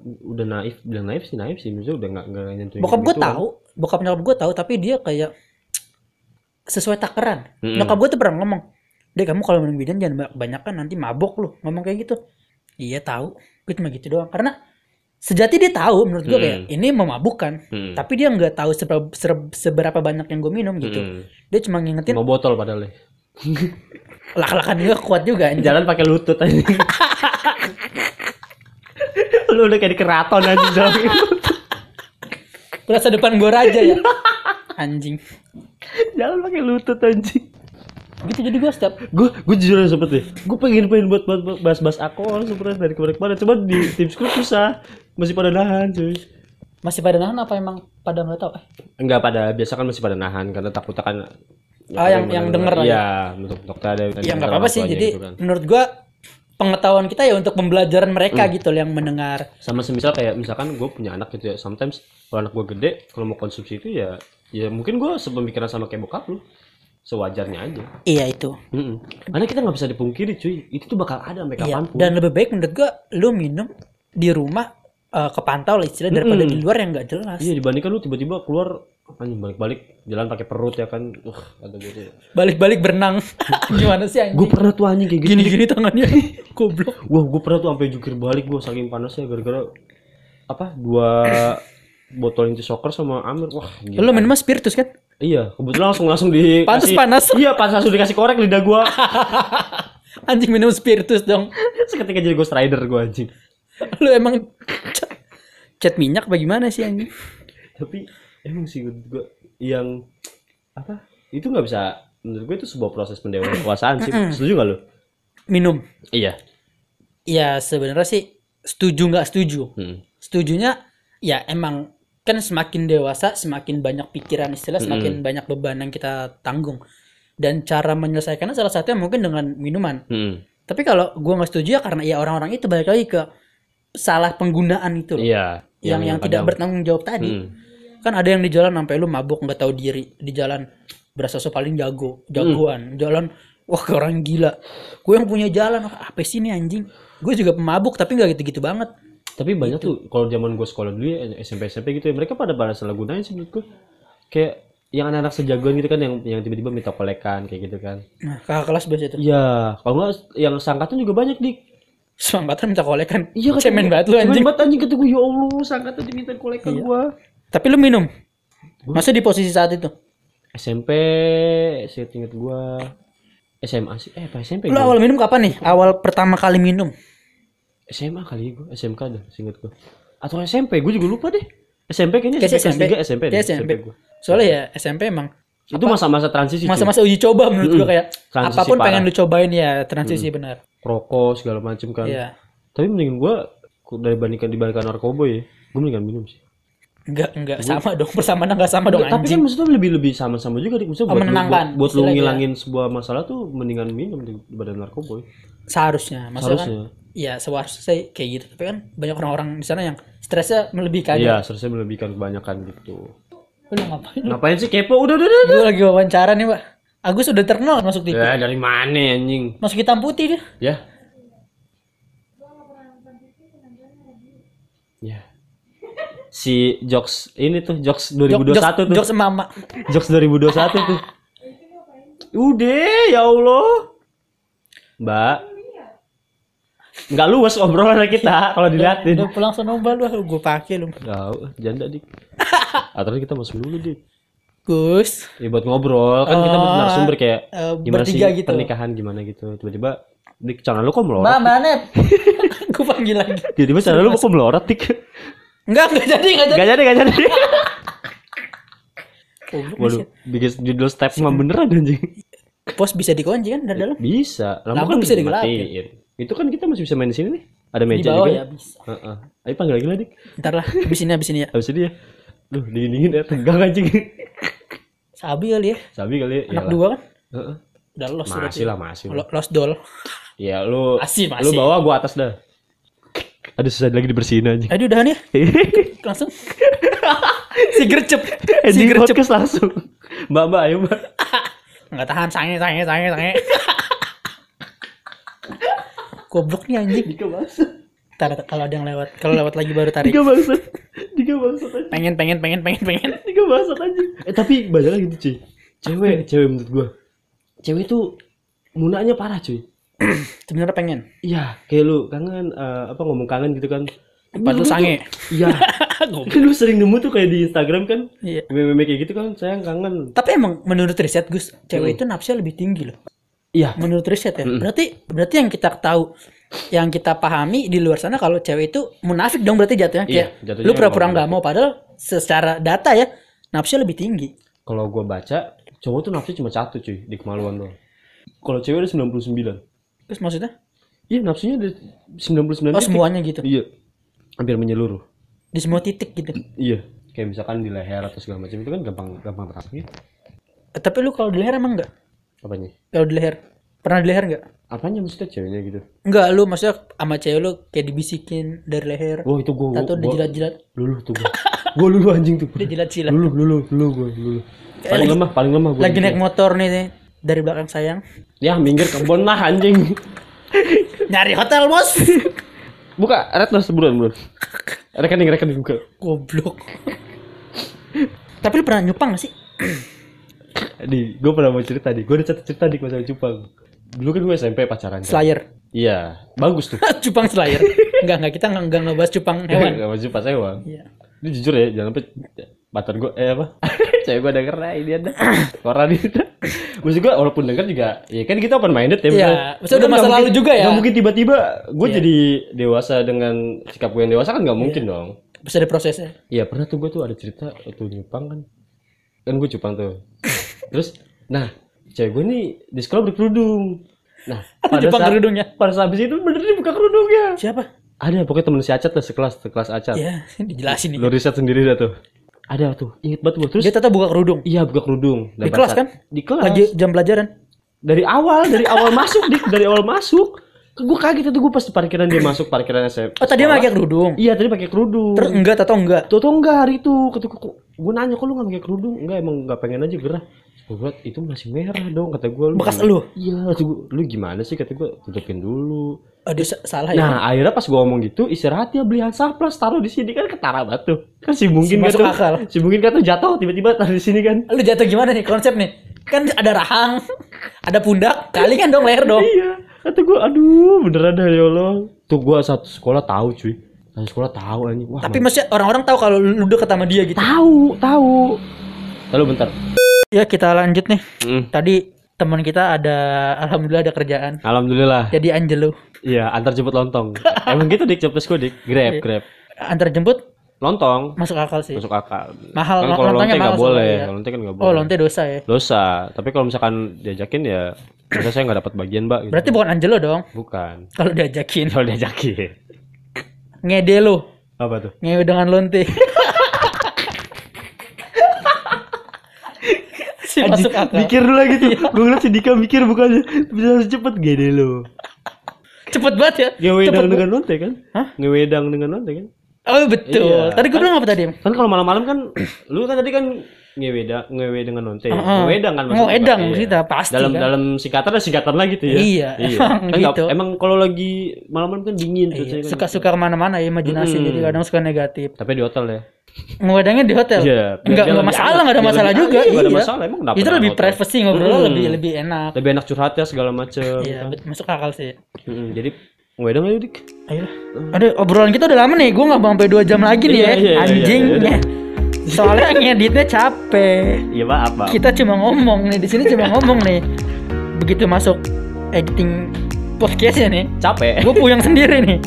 udah naif, bilang naif sih naif sih, maksudnya udah nggak nggak nyentuhin Bokap gue gitu-gituan. tahu, bokap nyokap gue tahu, tapi dia kayak sesuai takaran. Mm-mm. Nyokap gue tuh pernah ngomong, deh kamu kalau minum bidan jangan banyak kan nanti mabok lu. Ngomong kayak gitu. Iya tahu, gue cuma gitu doang. Karena sejati dia tahu menurut gue Mm. kayak ini memabukkan. Hmm. Tapi dia nggak tahu seberapa, seberapa banyak yang gue minum gitu. Hmm. Dia cuma ngingetin Mau botol padahal ya. lak-lakan juga kuat juga. anjing. Jalan pakai lutut anjing. lu udah kayak di keraton pakai lutut. Berasa depan gue raja ya. Anjing. Jalan pakai lutut anjing. Gitu jadi gue setiap gue gue jujur aja deh gue pengen pengen buat buat buat bahas-bahas alkohol sebenarnya dari kemarin kemarin cuma di tim school susah masih pada nahan cuy masih pada nahan apa emang pada nggak tahu? Eh, enggak pada biasa kan masih pada nahan karena takutnya kan Ah, yang- yang denger lah ya. iya untuk dokter ada Ya nggak apa-apa sih. Jadi gitu kan. menurut gua pengetahuan kita ya untuk pembelajaran mereka Hmm. gitu yang mendengar. sama semisal kayak misalkan gue punya anak gitu ya sometimes kalau anak gue gede kalau mau konsumsi itu ya ya mungkin gue sepemikiran sama kayak bokap lu sewajarnya aja Iya itu. Mm-mm. karena kita nggak bisa dipungkiri cuy itu tuh bakal ada sampai Iya. Dan lebih baik menurut gua lu minum di rumah eh, kepantau lah istilah daripada Mm. di luar yang nggak jelas. iya dibandingkan lu tiba-tiba keluar anjing balik-balik jalan pakai perut ya kan uh kata gue tuh Balik-balik berenang. Gimana sih gue pernah tuh anjing kayak gitu Gini-gini tangannya. Goblok. Wah, gue pernah tuh sampai jukir balik gue saking panasnya gara-gara apa dua botol inti soccer sama Amir. Wah, gila. Lu minum spiritus kan? Iya, kebetulan langsung langsung di Pantes panas. Iya, pas langsung dikasih korek lidah gua. Anjing minum spiritus dong. Seketika jadi Ghost Rider gua anjing. Lu emang cat, minyak bagaimana sih anjing? Tapi emang sih gua yang apa? Itu nggak bisa menurut gue itu sebuah proses pendewasaan sih. Setuju gak lu? minum. Iya. Ya sebenarnya sih setuju nggak setuju. Hmm. Setujunya ya emang kan semakin dewasa semakin banyak pikiran istilah semakin banyak beban yang kita tanggung. Dan cara menyelesaikannya salah satunya mungkin dengan minuman. Hmm. Tapi kalau gua nggak setuju ya karena ya orang-orang itu balik lagi ke salah penggunaan itu loh. Iya. yang yang tidak kadang- bertanggung jawab tadi. Hmm. Kan ada yang di jalan sampai lu mabuk nggak tahu diri di jalan berasa so paling jago, jagoan. Jalan wah orang gila. Gue yang punya jalan "Wah, apa sih ini anjing? Gue juga pemabuk tapi nggak gitu-gitu banget. Tapi banyak tuh kalau zaman gue sekolah dulu ya SMP SMP gitu ya mereka pada pada salah gunain sih menurutku. Kayak yang anak-anak sejagoan gitu kan yang yang tiba-tiba minta kolekan kayak gitu kan. Nah, kakak kelas biasa itu. Iya, kalau nggak yang sangkatan juga banyak dik. Semangatnya minta kolekan. Iya kata cemen banget lu cemen anjing. banget anjing kata gue ya Allah sangkatan diminta kolekan Iya. gua. Tapi lu minum. Masa di posisi saat itu? SMP, saya inget gua SMA sih, eh apa SMP Lu gua? awal minum kapan nih? Awal pertama kali minum. SMA kali gua, SMK dah, seinget gua. Atau SMP, gua juga lupa deh. SMP kayaknya Kayak SMP, SMP. kelas 3 SMP deh, Kayak SMP. gua. Soalnya ya SMP emang Itu masa-masa transisi cuy. masa-masa uji coba menurut gua kayak Transisi apa pun parah. pengen lu cobain ya transisi benar. Rokok segala macem kan. Iya. Tapi mendingan gua dari bandingkan dibandingkan narkoba ya, gua mendingan minum sih. Enggak, enggak sama dong. Persamaannya enggak sama dong Tapi kan anjing. maksudnya lebih lebih sama-sama juga dik. Maksudnya Oh, buat, lu, menenangkan, buat, buat lu istilahnya. ngilangin sebuah masalah tuh mendingan minum daripada narkoba. Seharusnya. Maksudnya kan Harusnya. Ya seharusnya kayak gitu. Tapi kan banyak orang-orang di sana yang stresnya melebihkan. Iya, seharusnya melebihkan kebanyakan gitu. Lu ngapain? Ngapain sih kepo? Udah, udah, udah. Gue lagi wawancara nih, Pak. Agus udah terkenal masuk TV. Ya, dari mana anjing? Masuk hitam putih dia. Ya. Ya. Si Jokes ini tuh Jokes 2021 Jok- tuh. Jokes mama. Jokes 2021 tuh. Udah, ya Allah. Mbak. Enggak luas obrolan kita kalau diliatin. Udah pulang sono Mbak, lu gue pakai lu. Tahu, janda dik. Atau kita masuk dulu dik. Gus. Ya buat ngobrol kan kita butuh Oh, narasumber kayak eh, gimana sih gitu. pernikahan gimana gitu. Tiba-tiba dik channel lu kok melorot? Mbak, Mbak Net. gue panggil lagi. Tiba-tiba channel lu kok melorot dik? Enggak, enggak jadi, enggak jadi. Gak jadi, gak jadi. Nih, Waduh, bikin judul step mah beneran anjing. Pos bisa dikunci kan dari dalam? Bisa. Lampu kan bisa digelapin. Itu kan kita masih bisa main di sini nih. Ada Di meja bawah juga. ya bisa. Heeh. Ayo panggil lagi lah dik. Ntar lah, habis ini habis ini ya. Habis ini ya. Duh, dingin-dingin ya tegang anjing. Sabi kali ya. Sabi kali ya. Anak dua kan? Heeh. Udah los Masih lah, masih lah. Los doll. Ya lu Masih, lu masih. bawa gua atas dah. Aduh susah lagi dibersihin anjing. Aduh udahan ya. Langsung. si gercep. Si gercep. langsung. Mbak, mbak, ayo mbak. Enggak tahan sange sange sange sange. Goblok nih anjing. Tiga bangsa. Ntar kalau ada yang lewat, kalau lewat lagi baru tarik. Tiga bangsa. Tiga bangsa anjing. Pengen pengen pengen pengen pengen. Tiga bangsa anjing. Eh tapi banyak lagi tuh cuy. Cewek, cewek menurut gua. Cewek tuh munanya parah cuy. Sebenarnya pengen. Iya, kayak lu kangen eh, apa ngomong kangen gitu kan. Padahal sange. Iya. Kan lu sering nemu tuh kayak di Instagram kan. Iya. Meme-meme kayak gitu kan, sayang kangen. Tapi emang menurut riset Gus, cewek itu nafsunya lebih tinggi loh. Iya. Menurut riset ya. Berarti berarti yang kita tahu yang kita pahami di luar sana kalau cewek itu munafik dong berarti jatuhnya Iya, kayak jatuhnya lu pura-pura nggak mau padahal secara data ya nafsunya lebih tinggi. Kalau gua baca, cowok tuh nafsu cuma satu cuy, di kemaluan doang. Kalau cewek ada 99. Terus maksudnya? Iya, nafsunya ada 99 Oh titik. semuanya gitu. Iya. Hampir menyeluruh. Di semua titik gitu. Iya. Kayak misalkan di leher atau segala macam itu kan gampang gampang terasnya. Eh, tapi lu kalau di leher emang enggak? Apanya? Kalau di leher. Pernah di leher enggak? Apanya maksudnya ceweknya gitu? Enggak, lu maksudnya sama cewek lu kayak dibisikin dari leher. Wah, itu gua Tato gua, dijilat-jilat. luluh tuh gua. gua luluh anjing tuh. Dia jilat-jilat. Luluh, luluh, luluh gua. Kayak Paling lagi- lemah, paling lemah gua. Lagi naik motor nih, nih dari belakang sayang. Ya, minggir kebon lah anjing. Nyari hotel, Bos. Buka, lah sebulan, bulan. Rekening, rekening buka. Goblok. Tapi lu pernah nyupang gak sih? Di, gua pernah mau cerita di. Gua ada cerita cerita di masalah cupang. Dulu kan gue SMP pacaran. kan? Slayer. Iya, bagus tuh. cupang Slayer. Enggak, enggak kita enggak, enggak ngebahas cupang hewan. Gak mau pas hewan. Iya. Ini jujur ya, jangan sampai pacar gue eh apa? Cewek gue denger nah, ini ada. Koran itu. Maksud gue walaupun denger juga ya kan kita open minded ya. Iya, maksudnya udah masa lalu mungkin- juga ya. nggak mungkin tiba-tiba gue Iya. jadi dewasa dengan sikap gue yang dewasa kan nggak mungkin dong. Bisa ada prosesnya. Iya pernah tuh gue tuh ada cerita waktu nyupang kan. Kan gue cupang tuh. Terus, nah cewek gue nih di sekolah berkerudung. Nah, Jepang kerudungnya. pada saat habis itu bener dibuka kerudungnya. Siapa? Ada pokoknya temen si Acat lah sekelas sekelas Acat. Ya, dijelasin nih. Lu riset sendiri dah tuh. Ada tuh, inget banget gua terus. Dia tetap buka kerudung. Iya buka kerudung. Di pada kelas saat- kan? Di kelas. Lagi jam pelajaran. Dari awal, dari awal masuk dik, dari awal masuk. Gue kaget itu gue pas di parkiran dia masuk parkiran SMP. Oh, tadi pakai kerudung. Iya tadi pakai kerudung. Terus enggak atau enggak? Tuh tuh enggak hari itu ketika gue nanya kok lu gak pakai kerudung enggak emang nggak pengen aja gerah gue buat itu masih merah dong kata gue Bekas lu. iya kata lu gimana sih kata gue tutupin dulu sa- salah ya. nah akhirnya pas gue ngomong gitu istirahat ya beli Hansaplas taruh di sini kan ketara batu kan si mungkin Masuk kan tuh si mungkin kan tuh jatuh tiba-tiba taruh di sini kan Lu jatuh gimana nih konsep nih? Kan ada rahang, ada pundak, kali kan dong leher dong. iya kata gue aduh beneran dah ya Allah tuh gue satu sekolah tahu cuy satu sekolah tahu anjing wah Tapi maksudnya orang-orang tahu kalau lu deket sama dia gitu. tahu tahu lalu bentar Ya kita lanjut nih. Mm. Tadi teman kita ada alhamdulillah ada kerjaan. alhamdulillah Jadi Angelo Iya, antar jemput lontong. Emang gitu dik, jemput gue dik. Grab, Iya. grab. antar jemput Lontong. masuk akal sih. Masuk akal. Mahal, Kan kalau lonte nggak boleh. ya. Lonte kan nggak boleh. Oh, lonte dosa ya. Dosa. Tapi kalau misalkan diajakin ya, masa saya nggak dapat bagian mbak. Gitu. Berarti bukan Angelo dong. bukan. Kalau diajakin. Kalau diajakin. Ngede lu. Apa tuh? Ngewe dengan lonte. si masuk akal. Mikir dulu lagi tuh. Gue ngeliat si Dika mikir bukannya bisa harus cepet gede lo. Cepet banget ya. Ngewedang dengan lonte kan? Hah? Ngewedang dengan lonte kan? Oh betul. Iya. Tadi gue bilang apa tadi? Kan kalau malam-malam kan, lu kan tadi kan ngeweda ngewe dengan lonte. Heeh. Ngewedang kan maksudnya, Ngewedang Pak? kita, pasti dalam kan. dalam singkatan ada singkatan lagi tuh ya. Iya, emang Kan gitu. emang kalau lagi malam-malam kan dingin Iya, kan. suka-suka ke mana-mana ya imajinasi Mm-mm. jadi kadang suka negatif. Tapi di hotel ya. Ngewedangnya di hotel. Iya. Enggak enggak masalah, enggak ada masalah juga. Iya, nggak ada iya. masalah emang kenapa Itu lebih privacy ngobrolnya Mm. lebih lebih enak. Lebih enak curhat ya segala macem. Iya, kan. bet- masuk akal sih. Jadi ngewedang aja dik. Ayo. Aduh, obrolan kita udah lama nih. Gua nggak sampai 2 jam lagi nih Iya, ya. iya, iya, Anjing. Soalnya ngeditnya capek. Iya maaf maaf. Kita cuma ngomong nih di sini cuma ngomong nih. Begitu masuk editing podcastnya nih, Capek. gue puyeng sendiri nih.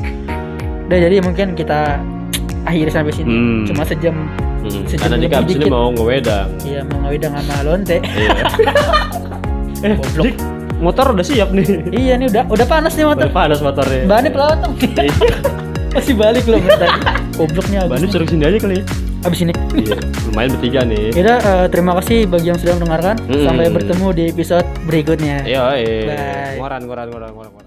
Udah jadi mungkin kita akhiri sampai sini. Hmm. Cuma sejam. Mm, Sejam Karena lebih abis ini mau ngewedang. Iya mau ngawidang sama lonte. Iya. eh, Goblok. Motor udah siap nih. iya nih udah udah panas nih motor. Udah panas motornya. Bannya pelotong. Masih balik loh bentar. Gobloknya abis, suruh sini aja kali ya. abis ini. Iya, lumayan bertiga nih. Yaudah, eh, terima kasih bagi yang sudah mendengarkan. Hmm. Sampai bertemu di episode berikutnya. Iya, eh. Bye. Ngoran, ngoran, ngoran, ngoran.